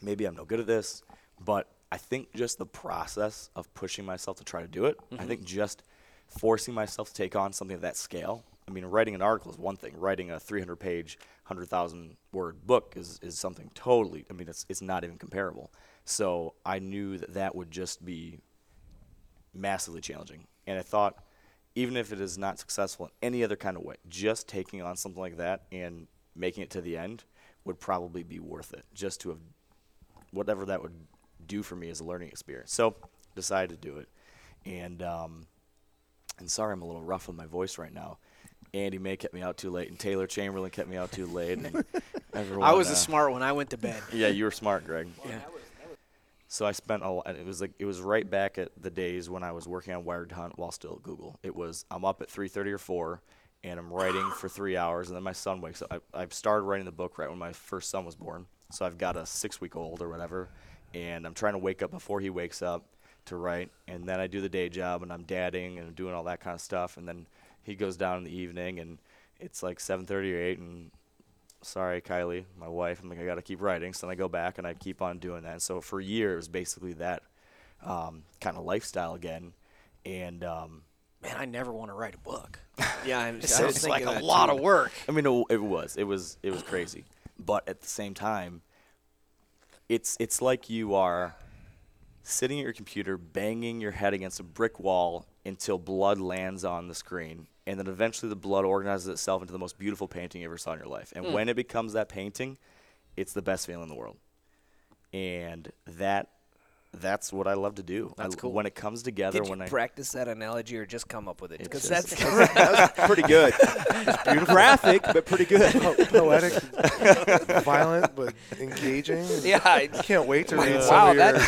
Maybe I'm no good at this, but I think just the process of pushing myself to try to do it. I mm-hmm. think just forcing myself to take on something of that scale. I mean, writing an article is one thing. Writing a 300-page, 100,000 word book is, is something totally. I mean, it's it's not even comparable. So I knew that that would just be massively challenging. And I thought, even if it is not successful in any other kind of way, just taking on something like that and making it to the end would probably be worth it. Just to have whatever that would do for me as a learning experience. So decided to do it. And um, and sorry I'm a little rough with my voice right now. Andy May kept me out too late, and Taylor Chamberlain kept me out too late. And everyone, I was uh, a smart one. I went to bed. Yeah, you were smart, Greg. Yeah. So I spent a lot. It was like it was right back at the days when I was working on Wired Hunt while still at Google. It was I'm up at 3:30 or 4, and I'm writing for three hours, and then my son wakes up. I, I started writing the book right when my first son was born, so I've got a six-week-old or whatever, and I'm trying to wake up before he wakes up to write, and then I do the day job, and I'm dadding and doing all that kind of stuff, and then he goes down in the evening, and it's like 7:30 or 8, and sorry, Kylie, my wife. I'm like, I got to keep writing. So then I go back and I keep on doing that. And so for years, basically that um, kind of lifestyle again. And um, man, I never want to write a book. Yeah, I'm, It I was sounds like a lot too. of work. I mean, it, it was. It was. It was crazy. But at the same time, it's it's like you are sitting at your computer, banging your head against a brick wall until blood lands on the screen, and then eventually the blood organizes itself into the most beautiful painting you ever saw in your life. And Mm. when it becomes that painting, it's the best feeling in the world. And that that's what I love to do. I- That's cool. When it comes together, Did you when I practice that analogy or just come up with it? It's Because just- that's pretty good. It's graphic, but pretty good. Po- poetic, violent, but engaging. yeah. I- I can't wait to read Wow, some of that- your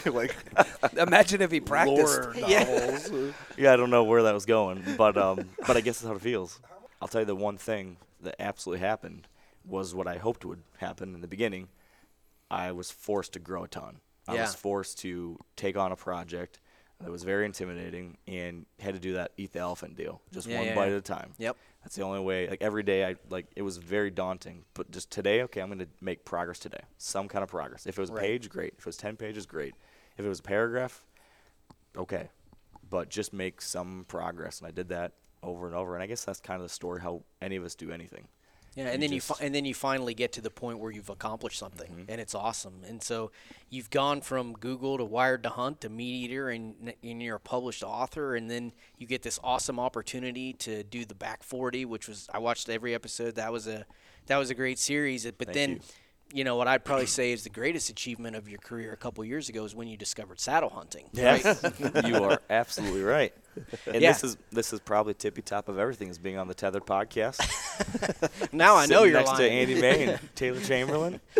like imagine if he practiced. lore Yeah. yeah, I don't know where that was going, but um, but I guess that's how it feels. I'll tell you the one thing that absolutely happened was what I hoped would happen in the beginning. I was forced to grow a ton. I Yeah. was forced to take on a project that was very intimidating and had to do that eat the elephant deal, just Yeah, one yeah, bite yeah. at a time. Yep. That's the only way. Like every day, I like it was very daunting. But just today, okay, I'm going to make progress today. Some kind of progress. If it was a Right. page, great. If it was ten pages, great. If it was a paragraph, okay. But just make some progress, and I did that over and over. And I guess that's kind of the story how any of us do anything. Yeah, and then you fi- and then you finally get to the point where you've accomplished something, Mm-hmm. and it's awesome. And so you've gone from Google to Wired to Hunt to Meat Eater, and, and you're a published author, and then you get this awesome opportunity to do the Back 40, which was I watched every episode. That was a that was a great series. But Thank then. you. You know what I'd probably say is the greatest achievement of your career a couple years ago is when you discovered saddle hunting. Yes, you are absolutely right. And Yeah. this is this is probably tippy top of everything is being on the Tethered podcast. Now I know you're next lying. to Andy May and Taylor Chamberlain.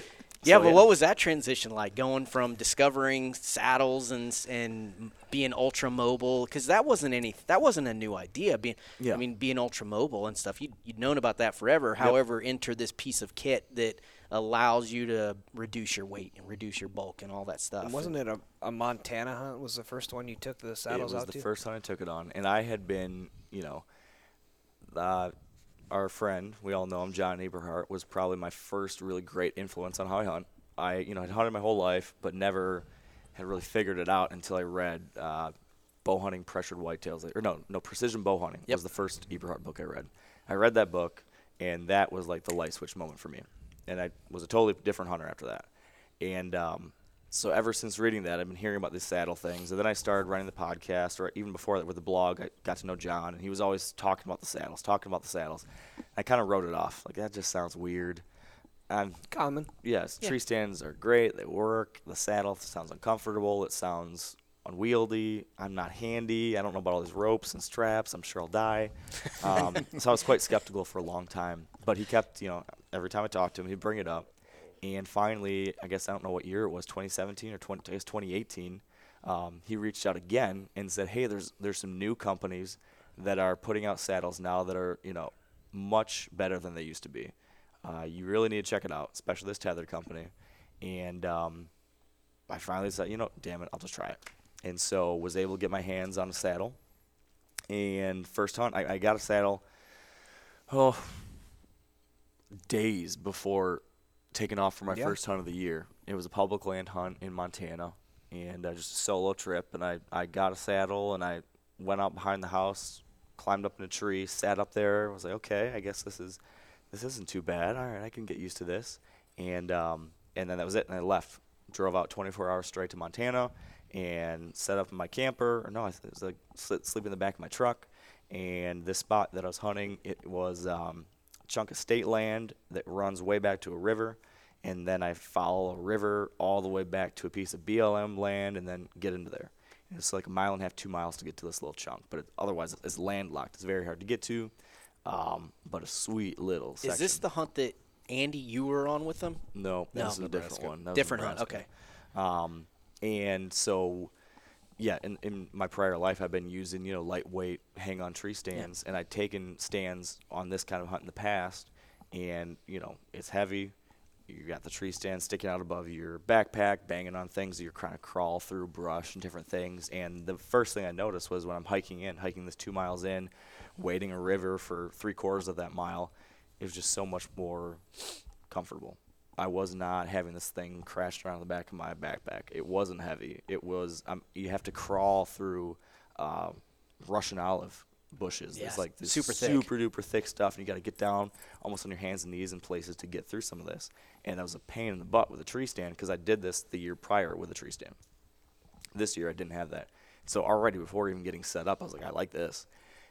Yeah, So, but what was that transition like? Going from discovering saddles and and being ultra mobile because that wasn't any that wasn't a new idea. Being Yeah. I mean being ultra mobile and stuff. You you'd known about that forever. However, enter this piece of kit that allows you to reduce your weight and reduce your bulk and all that stuff. Wasn't it a, a Montana hunt? Was the first one you took the saddles out? it was the to? first time I took it on, and I had been, you know, uh, our friend, we all know him, John Eberhart, was probably my first really great influence on how I hunt. I, you know, had hunted my whole life, but never had really figured it out until I read uh, Bow Hunting Pressured Whitetails, or no, no, Precision Bow Hunting Yep. was the first Eberhart book I read. I read that book, and that was like the light switch moment for me, and I was a totally different hunter after that. And um, so ever since reading that, I've been hearing about these saddle things, and then I started running the podcast, or even before that with the blog. I got to know John, and he was always talking about the saddles, talking about the saddles. I kind of wrote it off, like that just sounds weird. I'm Common. yes, tree stands are great. They work. The saddle sounds uncomfortable. It sounds unwieldy. I'm not handy. I don't know about all these ropes and straps. I'm sure I'll die. Um, so I was quite skeptical for a long time. But he kept, you know, every time I talked to him, he'd bring it up. And finally, I guess I don't know what year it was, 2017 or 20, I guess 2018. Um, he reached out again and said, "Hey, there's there's some new companies that are putting out saddles now that are, you know, much better than they used to be. Uh, you really need to check it out, especially this tethered company." And um, I finally said, "You know, damn it, I'll just try it." And so was able to get my hands on a saddle. And first hunt, I, I got a saddle. Oh, days before taking off for my Yeah. first hunt of the year. It was a public land hunt in Montana, and uh, just a solo trip. And I, I got a saddle, and I went out behind the house, climbed up in a tree, sat up there. Was like, okay, I guess this is this isn't too bad. All right, I can get used to this. And um, and then that was it. And I left, drove out 24 hours straight to Montana, and set up in my camper. Or no, I was like sleep, in the back of my truck. And this spot that I was hunting, it was um, chunk of state land that runs way back to a river. And then I follow a river all the way back to a piece of BLM land, and then get into there. And it's like a mile and a half, two miles to get to this little chunk, but it, otherwise it's landlocked. It's very hard to get to, um, but a sweet little. Is this section. the hunt that Andy you were on with them? No, No. this is a different one. Different hunt, okay. Um, and so, yeah, in, in my prior life, I've been using you know lightweight hang-on tree stands, and I'd taken stands on this kind of hunt in the past, and you know it's heavy. You got the tree stand sticking out above your backpack, banging on things. You're trying to crawl through brush and different things. And the first thing I noticed was when I'm hiking in, hiking this two miles in, wading a river for three quarters of that mile, it was just so much more comfortable. I was not having this thing crashed around the back of my backpack. It wasn't heavy. It was um, you have to crawl through uh, Russian olive bushes. Yeah, It's like this super thick. super duper thick stuff, and you got to get down almost on your hands and knees in places to get through some of this. And that was a pain in the butt with a tree stand because I did this the year prior with a tree stand. This year I didn't have that. So already before even getting set up, I was like, I like this.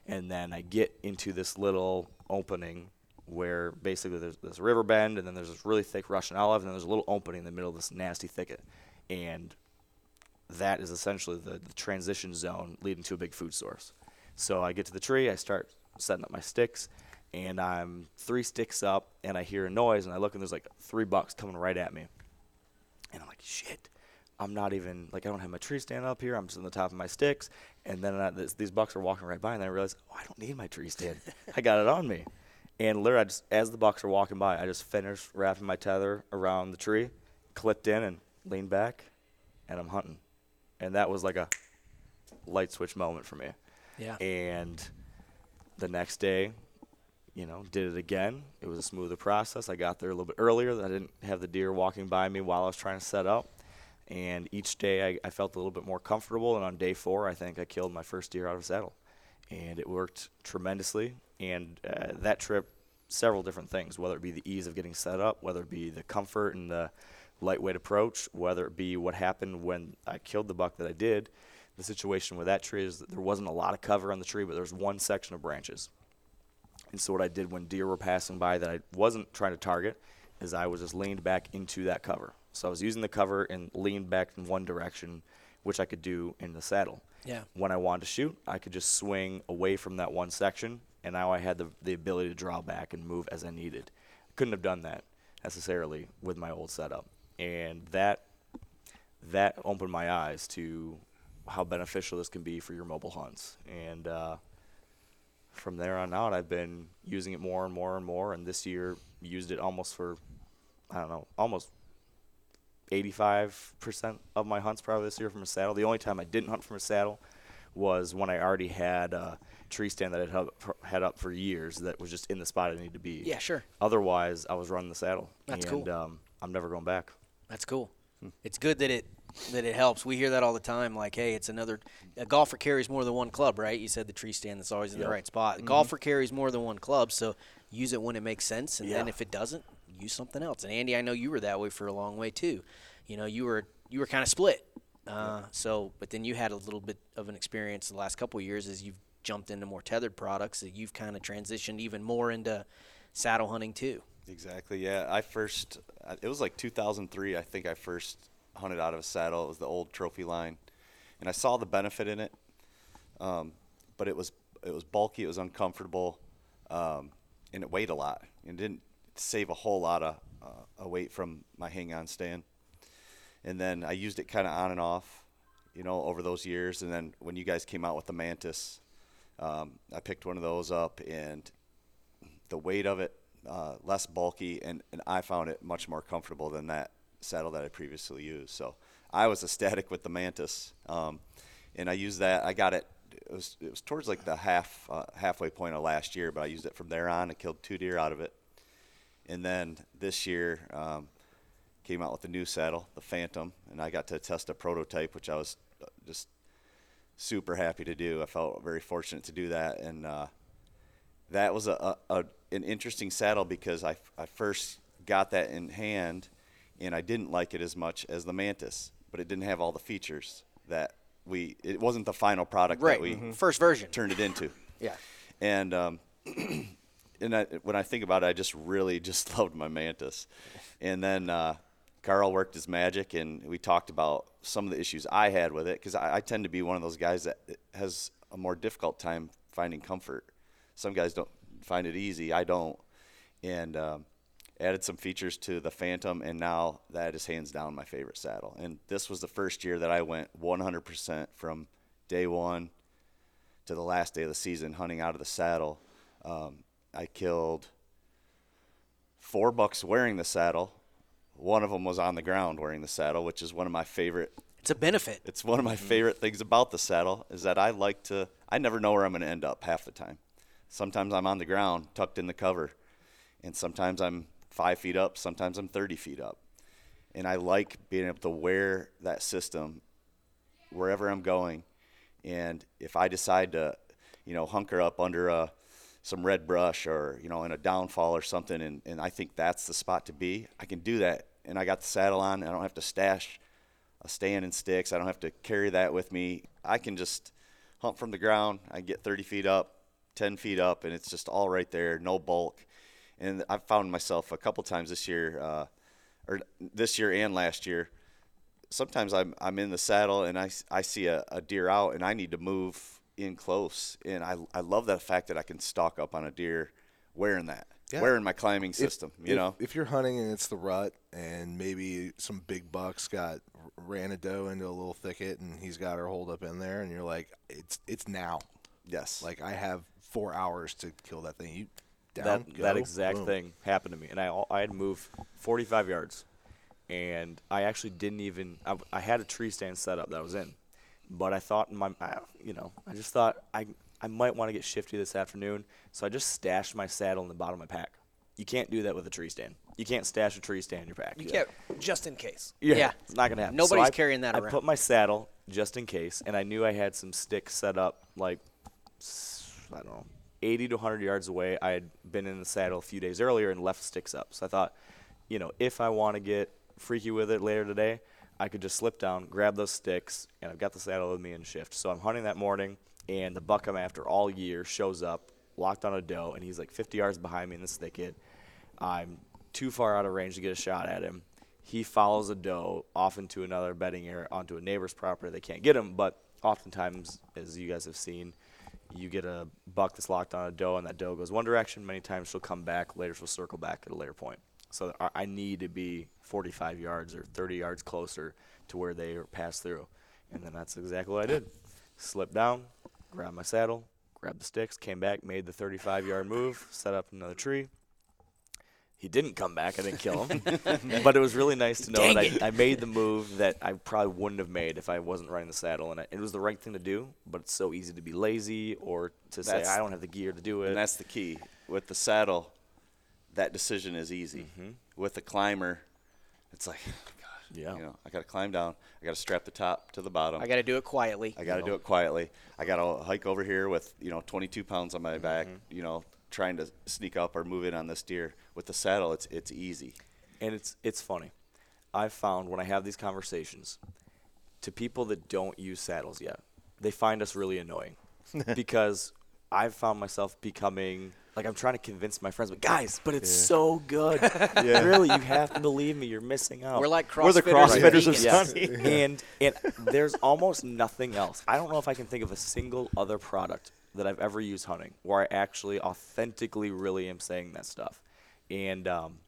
And then I get into this little opening where basically there's this river bend, and then there's this really thick Russian olive, and then there's a little opening in the middle of this nasty thicket. And that is essentially the, the transition zone leading to a big food source. So I get to the tree, I start setting up my sticks, and I'm three sticks up, and I hear a noise, and I look, and there's like three bucks coming right at me. And I'm like, shit. I'm not even like I don't have my tree stand up here. I'm just on the top of my sticks, and then I, this, these bucks are walking right by, and I realize, oh, I don't need my tree stand. I got it on me, and literally, I just as the bucks are walking by, I just finished wrapping my tether around the tree, clipped in, and leaned back, and I'm hunting, and that was like a light switch moment for me. Yeah. And the next day, you know, did it again. It was a smoother process. I got there a little bit earlier. I didn't have the deer walking by me while I was trying to set up. And each day I, I felt a little bit more comfortable. And on day four, I think I killed my first deer out of saddle. And it worked tremendously. And uh, that trip, several different things, whether it be the ease of getting set up, whether it be the comfort and the lightweight approach, whether it be what happened when I killed the buck that I did. The situation with that tree is that there wasn't a lot of cover on the tree, but there was one section of branches. And so what I did when deer were passing by that I wasn't trying to target is I was just leaned back into that cover. So I was using the cover and leaned back in one direction, which I could do in the saddle. Yeah. When I wanted to shoot, I could just swing away from that one section, and now I had the, the ability to draw back and move as I needed. I Couldn't have done that necessarily with my old setup. And that that opened my eyes to how beneficial this can be for your mobile hunts. And uh, from there on out, I've been using it more and more and more. And this year, used it almost for, I don't know, almost 85% of my hunts probably this year from a saddle. The only time I didn't hunt from a saddle was when I already had a tree stand that I had up, had up for years that was just in the spot I needed to be. Yeah, sure. Otherwise, I was running the saddle. That's and, cool. Um, I'm never going back. That's cool. It's good that it that it helps. We hear that all the time. Like, hey, it's another a golfer carries more than one club, right? You said the tree stand that's always in the right spot. A golfer carries more than one club, so use it when it makes sense, and then if it doesn't, use something else. And Andy, I know you were that way for a long way too. You know, you were you were kind of split. Uh, So, but then you had a little bit of an experience the last couple of years as you've jumped into more tethered products. That you've kind of transitioned even more into saddle hunting too. Exactly. Yeah, I first. uh, It was like 2003. I think I first hunted out of a saddle. It was the old Trophyline, and I saw the benefit in it. Um, but it was it was bulky. It was uncomfortable, um, and it weighed a lot. It didn't save a whole lot of uh, weight from my hang-on stand. And then I used it kind of on and off, you know, over those years. And then when you guys came out with the Mantis, um, I picked one of those up, and the weight of it uh, less bulky, and, and I found it much more comfortable than that saddle that I previously used. So I was ecstatic with the Mantis, um, and I used that. I got it. It was it was towards like the half uh, halfway point of last year, but I used it from there on. I killed two deer out of it, and then this year um, came out with a new saddle, the Phantom, and I got to test a prototype, which I was uh, just super happy to do. I felt very fortunate to do that, and uh, that was a, a, a an interesting saddle because I, I first got that in hand, and I didn't like it as much as the Mantis, but it didn't have all the features that we. It wasn't the final product Right. that we Mhm. First version. turned it into. Yeah. And um, and I, when I think about it, I just really just loved my mantis. And then uh, Carl worked his magic, and we talked about some of the issues I had with it because I, I tend to be one of those guys that has a more difficult time finding comfort. Some guys don't find it easy. I don't. And um, added some features to the Phantom, and now that is hands down my favorite saddle. And this was the first year that I went 100% from day one to the last day of the season hunting out of the saddle. Um, I killed four bucks wearing the saddle. One of them was on the ground wearing the saddle, which is one of my favorite. It's a benefit. It's one of my mm-hmm. favorite things about the saddle is that I like to. I never know where I'm going to end up half the time. Sometimes I'm on the ground, tucked in the cover, and sometimes I'm five feet up. Sometimes I'm 30 feet up, and I like being able to wear that system wherever I'm going And if I decide to, you know, hunker up under a some red brush or you know in a downfall or something, and, and I think that's the spot to be, I can do that. And I got the saddle on. I don't have to stash a stand and sticks. I don't have to carry that with me. I can just hunt from the ground. I get 30 feet up, 10 feet up, and it's just all right there, no bulk. And I've found myself a couple times this year, uh, or this year and last year. Sometimes I'm I'm in the saddle and I, I see a, a deer out and I need to move in close, and I I love that fact that I can stalk up on a deer wearing that, Yeah. wearing my climbing If- system. you if- know, if you're hunting and it's the rut, and maybe some big bucks got ran a doe into a little thicket, and he's got her holed up in there, and you're like, it's it's now. yes, Like I have four hours to kill that thing. You down? that go, that exact boom. thing happened to me, and I I had moved 45 yards, and I actually didn't even I, I had a tree stand set up that I was in, but I thought in my I, you know I just thought I I might want to get shifty this afternoon, so I just stashed my saddle in the bottom of my pack. You can't do that with a tree stand. You can't stash a tree stand in your pack. You can't, just in case. Yeah. yeah. it's not gonna happen. Nobody's So I- carrying that I around. I put my saddle just in case, and I knew I had some sticks set up like I don't know, 80 to 100 yards away. I had been in the saddle a few days earlier and left sticks up. So I thought, you know, if I want to get freaky with it later today, I could just slip down, grab those sticks, and I've got the saddle with me and shift. So I'm hunting that morning, and the buck I'm after all year shows up, locked on a doe, and he's like 50 yards behind me in this thicket. I'm too far out of range to get a shot at him. He follows a doe off into another bedding area onto a neighbor's property. They can't get him, but oftentimes, as you guys have seen, you get a buck that's locked on a doe, and that doe goes one direction. Many times she'll come back. Later, she'll circle back at a later point. So I- I need to be 45 yards or 30 yards closer to where they pass through. And then that's exactly what I did. Slipped down, grabbed my saddle, grabbed the sticks, came back, made the 35 yard move, set up another tree. He didn't come back. I didn't kill him. but it was really nice to know that I, I made the move that I probably wouldn't have made if I wasn't riding the saddle. And I, it was the right thing to do, but it's so easy to be lazy or to say, I don't have the gear to do it. and that's the key with the saddle. That decision is easy. Mm-hmm. With a climber, it's like, gosh, Yeah. you know, I got to climb down. I got to strap the top to the bottom. I got to do it quietly. I got to do it quietly. I got to hike over here with you know 22 pounds on my back. Mm-hmm. You know, trying to sneak up or move in on this deer. With the saddle, it's it's easy. and it's it's funny. I've found when I have these conversations to people that don't use saddles yet, they find us really annoying because I've found myself becoming like I'm trying to convince my friends, but guys, but it's so good. Really, you have to believe me. You're missing out. We're like We're the CrossFitters. CrossFitters of Yes. Sunny. and and there's almost nothing else. I don't know if I can think of a single other product that I've ever used hunting where I actually authentically really am saying that stuff. And um,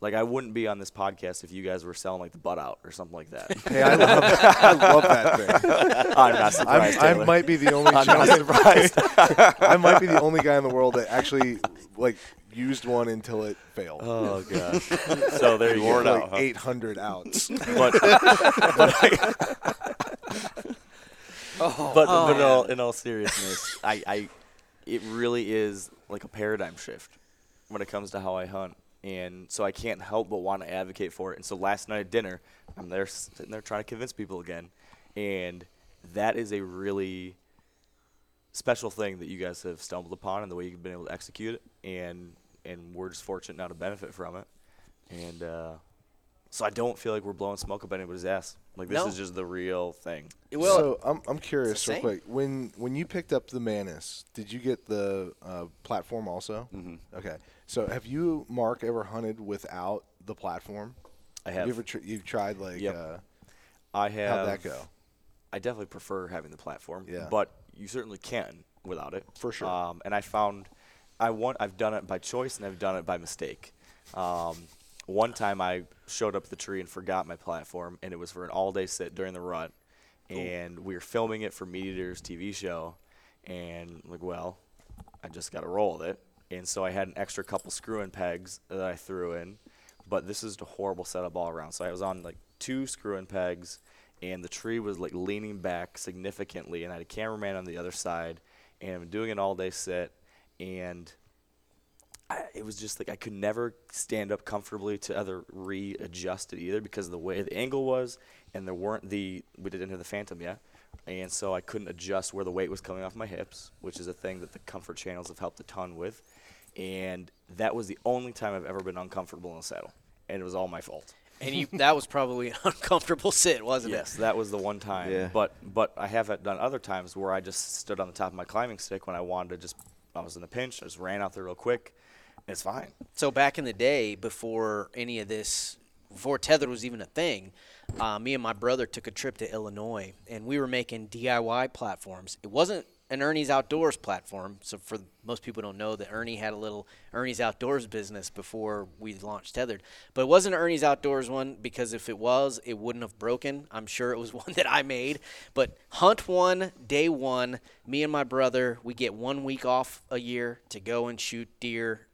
like I wouldn't be on this podcast if you guys were selling like the butt out or something like that. Hey, I love, I love that thing. I'm not surprised. I'm, I might be the only. I'm not guy- surprised. I might be the only guy in the world that actually like used one until it failed. oh gosh. So there you wore go. like out, huh? 800 outs. But, but, oh, but, but oh, in, all, in all seriousness, I, I, it really is like a paradigm shift when it comes to how I hunt. And so I can't help but want to advocate for it. And so last night at dinner, I'm there sitting there trying to convince people again. And that is a really special thing that you guys have stumbled upon and the way you've been able to execute it. And, and we're just fortunate now to benefit from it. And, uh, so I don't feel like we're blowing smoke up anybody's ass. Like this No. is just the real thing. Well, so I'm I'm curious real quick. When when you picked up the Mantis, did you get the uh, platform also? Mm-hmm. Okay. So have you, Mark, ever hunted without the platform? I have. You ever tr- you've tried like Yep. uh, I have. how'd that go? I definitely prefer having the platform. Yeah. But you certainly can without it. For sure. Um, and I found, I want. I've done it by choice and I've done it by mistake. Um, one time I showed up at the tree and forgot my platform, and it was for an all-day sit during the rut, and we were filming it for Meat Eater's TV show, and like, well, I just got to roll with it, and so I had an extra couple screw-in pegs that I threw in, but this is a horrible setup all around. So I was on like two screw-in pegs, and the tree was like leaning back significantly, and I had a cameraman on the other side, and I'm doing an all-day sit, and I, it was just like I could never stand up comfortably to either readjust it either because of the way the angle was, and there weren't the we didn't have the phantom yet, and so I couldn't adjust where the weight was coming off my hips, which is a thing that the comfort channels have helped a ton with. And that was the only time I've ever been uncomfortable in a saddle, and it was all my fault. And you, that was probably an uncomfortable sit, wasn't Yes, it? that was the one time. Yeah. But but I have had done other times where I just stood on the top of my climbing stick when I wanted to just I was in a pinch, I just ran out there real quick. It's fine. So back in the day, before any of this, before tethered was even a thing, uh, me and my brother took a trip to Illinois, and we were making DIY platforms. It wasn't an Ernie's Outdoors platform. So for most people don't know that Ernie had a little Ernie's Outdoors business before we launched tethered, but it wasn't Ernie's Outdoors one because if it was, it wouldn't have broken. I'm sure it was one that I made. But hunt one, day one, me and my brother, we get one week off a year to go and shoot deer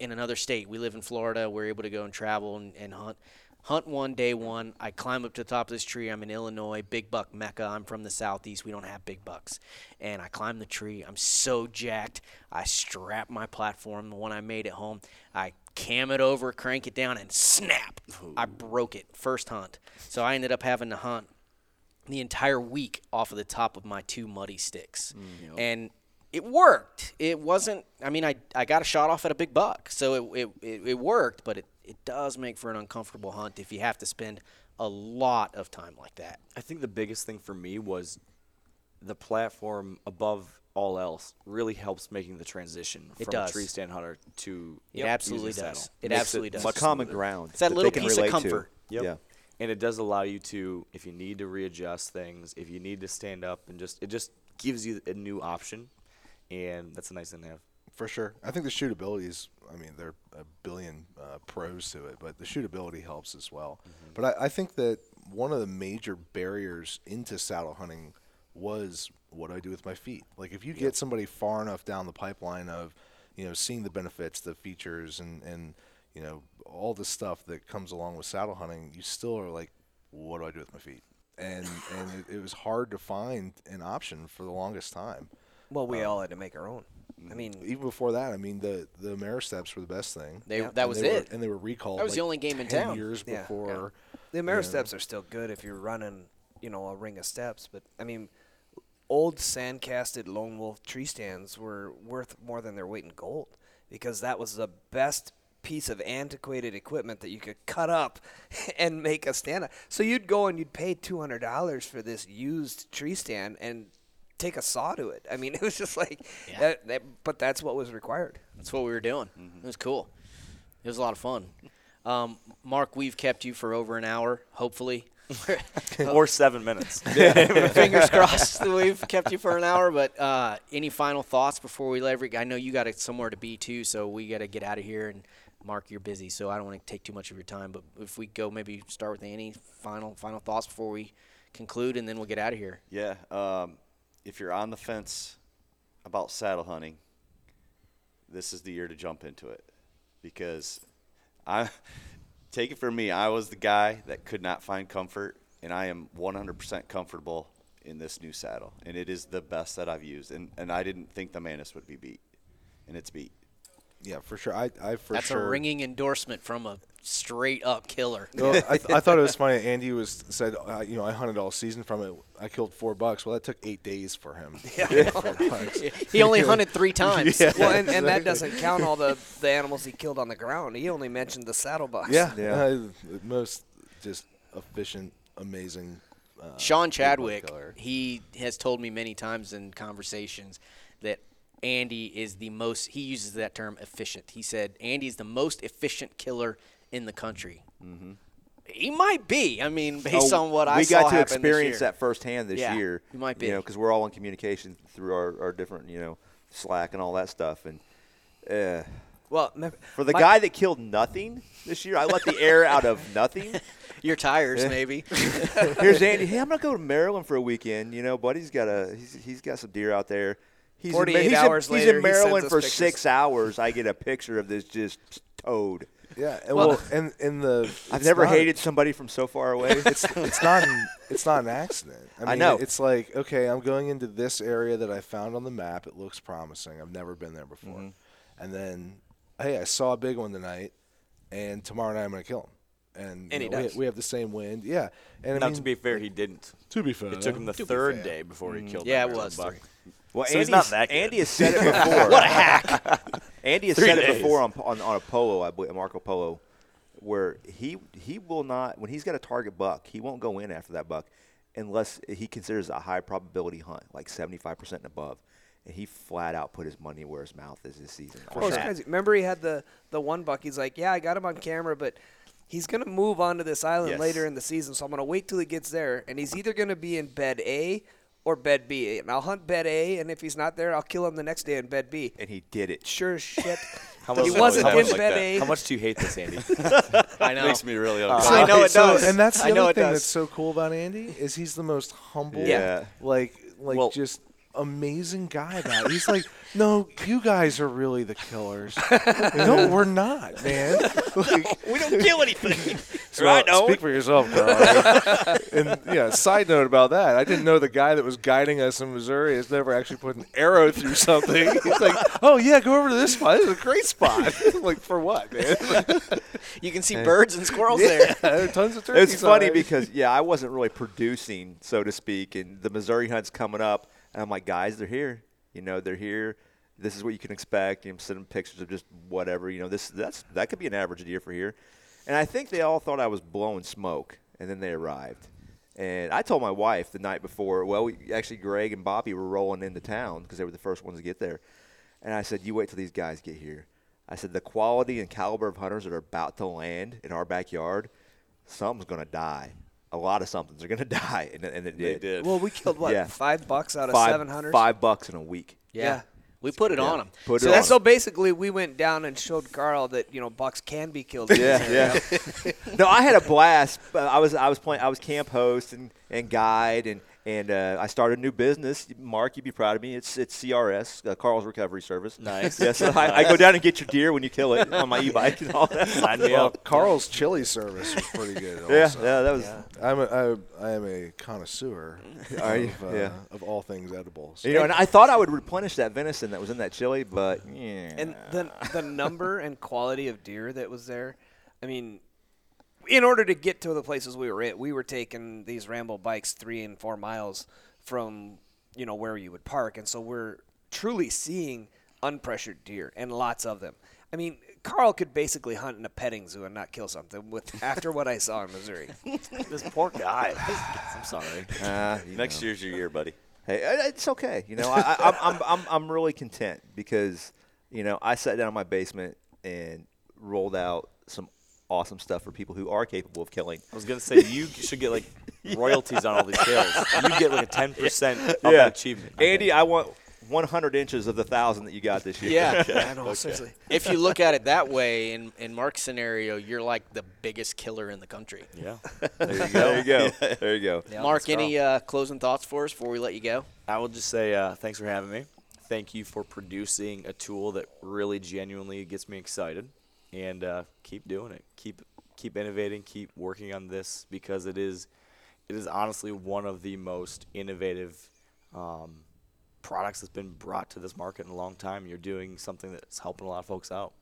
in another state. We live in Florida. We're able to go and travel and, and hunt. Hunt one, day one. I climb up to the top of this tree. I'm in Illinois, big buck mecca. I'm from the southeast. We don't have big bucks. And I climb the tree. I'm so jacked. I strap my platform, the one I made at home. I cam it over, crank it down, and snap. I broke it first hunt. So I ended up having to hunt the entire week off of the top of my two muddy sticks. Mm, and it worked. It wasn't, I mean, I, I got a shot off at a big buck. So it, it, it, it worked, but it, it does make for an uncomfortable hunt if you have to spend a lot of time like that. I think the biggest thing for me was the platform above all else really helps making the transition It from does. a tree stand hunter to It absolutely does. saddle. It Makes absolutely does. much It's common ground. It's that they little piece of comfort. Yep. Yeah. And it does allow you to, if you need to readjust things, if you need to stand up, and just it just gives you a new option, and that's a nice thing to have. For sure. I think the shootability is, I mean, there are a billion uh, pros to it, but the shootability helps as well. But I, I think that one of the major barriers into saddle hunting was what do I do with my feet? Like, if you get somebody far enough down the pipeline of, you know, seeing the benefits, the features, and, and you know, all the stuff that comes along with saddle hunting, you still are like, what do I do with my feet? And, and it, it was hard to find an option for the longest time. Well, we um, all had to make our own. I mean, even before that, I mean the the Ameristeps were the best thing. They, Yeah. That was they were- it. and they were recalled. That was the only game in 10 town. Years Yeah. before, the Ameristeps are still good if you're running, you know, a ring of steps. But I mean, old sand casted lone wolf tree stands were worth more than their weight in gold because that was the best piece of antiquated equipment that you could cut up and make a stand. out. So you'd go and you'd pay two hundred dollars for this used tree stand and take a saw to it. I mean, it was just like that, that. But that's what was required. That's what we were doing. It was cool. It was a lot of fun. Um, Mark, we've kept you for over an hour, hopefully. or seven minutes. Fingers crossed that we've kept you for an hour. But uh, any final thoughts before we let every? I know you got it somewhere to be too, so we got to get out of here. And Mark, you're busy, so I don't want to take too much of your time. But if we go, maybe start with any final final thoughts before we conclude, and then we'll get out of here. Yeah. Um, if you're on the fence about saddle hunting, this is the year to jump into it because I take it from me. I was the guy that could not find comfort, and I am 100% comfortable in this new saddle, and it is the best that I've used. And and I didn't think the Mantis would be beat, and it's beat. Yeah, for sure. I, I for That's sure. a ringing endorsement from a straight up killer. Well, I, th- I thought it was funny. Andy was said, uh, you know, I hunted all season from it. I killed four bucks. Well, that took eight days for him. Yeah. He only hunted three times. Well, and, and that doesn't count all the, the animals he killed on the ground. He only mentioned the saddlebucks. Yeah, Yeah. uh, most just efficient, amazing. Uh, Sean Chadwick, he has told me many times in conversations that Andy is the most, he uses that term efficient. He said, Andy is the most efficient killer in the country. Mm-hmm. He might be. I mean, based Oh, on what I saw, we got to experience that firsthand this Yeah, year. you might be. You know, because we're all in communication through our, our different, you know, Slack and all that stuff. And uh, Well, for the guy that killed nothing this year, I let the air out of nothing. Your tires, maybe. Here's Andy. Hey, I'm gonna go to Maryland for a weekend. You know, buddy's got a he's, he's got some deer out there. He's in, Ma- 48 he's in- hours he's in Maryland for pictures. six hours. I get a picture of this just toad. Yeah, and well, and in the I've never not- hated somebody from so far away. It's it's not an, it's not an accident. I, I mean, know. It's like okay, I'm going into this area that I found on the map. It looks promising. I've never been there before, Mm-hmm. and then hey, I saw a big one tonight, and tomorrow night I'm going to kill him. and, And you he know, does. we, we have the same wind. Yeah, and I now, mean, to be fair, he didn't. to be fair, It took him the to third day before he killed. Yeah, that it was buck. three. Well, So Andy's, not that good. Andy has said it before. what a hack! Andy has Three said it before on, on on a polo, I believe, Marco Polo, where he he will not when he's got a target buck, he won't go in after that buck unless he considers a high probability hunt, like seventy five percent and above. And he flat out put his money where his mouth is this season. Oh, it's crazy. Remember, he had the the one buck. He's like, yeah, I got him on camera, but he's gonna move on to this island Yes. later in the season, so I'm gonna wait till he gets there, and he's either gonna be in bed A or bed B, and I'll hunt bed A, and if he's not there, I'll kill him the next day in bed B. And he did it. Sure as shit. How much, he wasn't how in much bed like A. How much do you hate this, Andy? I know. it Makes me really uh, uncomfortable I know it so, does. And that's the I know other thing does. that's so cool about Andy is he's the most humble, Yeah. like like Well- just amazing guy about it. He's like, no, you guys are really the killers. no, we're not, man. Like, We don't kill anything. So, well, uh, Speak for yourself, Carl. and yeah, side note about that, I didn't know the guy that was guiding us in Missouri has never actually put an arrow through something. He's like, oh yeah, go over to this spot. This is a great spot. like for what, man? You can see birds and squirrels there. yeah, there are tons of turkeys. It's funny because yeah, I wasn't really producing, so to speak, and the Missouri hunt's coming up, and I'm like, guys, they're here. You know, they're here. This is what you can expect. And I'm sending pictures of just whatever. You know, this that's that could be an average deer for here. And I think they all thought I was blowing smoke, and then they arrived. And I told my wife the night before. Well, we, actually, Greg and Bobby were rolling into town because they were the first ones to get there. And I said, "You wait till these guys get here." I said, "The quality and caliber of hunters that are about to land in our backyard, something's gonna die. A lot of somethings are gonna die." And, and it They did. did. Well, we killed what Yeah. five bucks out of Five, five bucks in a week. Yeah. We put it Yeah. on them. Put So it that's so on. basically we went down and showed Carl that you know bucks can be killed. Yeah, yeah. no, I had a blast. Uh, I was I was playing. I was camp host and, and guide and and uh, I started a new business. Mark, you'd be proud of me. It's it's CRS, uh, Carl's Recovery Service. Nice. Yes, I, I go down and get your deer when you kill it on my e-bike and all that. Sign me Well, up. Carl's chili service was pretty good. Yeah, Also. yeah, that was. I'm a, I, I am a connoisseur Are you? of, uh, Yeah. of all things edibles. You know, and I thought I would replenish that venison that was in that chili, but yeah. And the the number and quality of deer that was there, I mean, in order to get to the places we were at, we were taking these Rambo bikes three and four miles from you know where you would park, and so we're truly seeing unpressured deer and lots of them. I mean, Carl could basically hunt in a petting zoo and not kill something with after what I saw in Missouri. This poor guy. I'm sorry. Uh, Next know. year's your year, buddy. Hey, uh, it's okay. You know, I, I, I'm, I'm, I'm, I'm really content because, you know, I sat down in my basement and rolled out some awesome stuff for people who are capable of killing. I was gonna say you should get like royalties on all these kills. You get like a ten percent of that achievement. Andy, think. I want 100 inches of the thousand that you got this year. Yeah. I know, seriously. if you look at it that way, in, in Mark's scenario, you're like the biggest killer in the country. Yeah. there you go. there you go. There you go. Yeah, Mark, any uh, closing thoughts for us before we let you go? I will just say uh, thanks for having me. Thank you for producing a tool that really genuinely gets me excited, and uh, keep doing it. Keep keep innovating. Keep working on this because it is it is honestly one of the most innovative um, products that's been brought to this market in a long time. You're doing something that's helping a lot of folks out,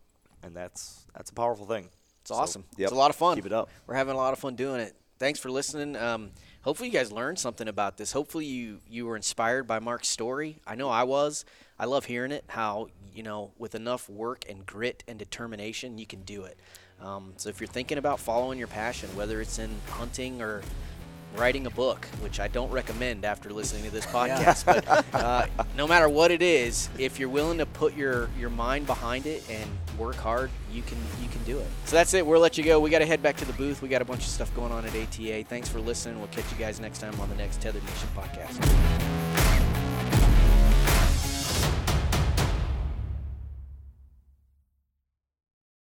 and that's that's a powerful thing. It's awesome. Yep. It's a lot of fun. Keep it up. We're having a lot of fun doing it. Thanks for listening. Um, hopefully, you guys learned something about this. Hopefully, you you were inspired by Mark's story. I know I was. I love hearing it. How you know, with enough work and grit and determination, you can do it. Um, so if you're thinking about following your passion, whether it's in hunting or writing a book, which I don't recommend after listening to this podcast. but uh, no matter what it is, if you're willing to put your, your mind behind it and work hard, you can you can do it. So that's it. We'll let you go. We got to head back to the booth. We got a bunch of stuff going on at ATA. Thanks for listening. We'll catch you guys next time on the next Tethered Nation podcast.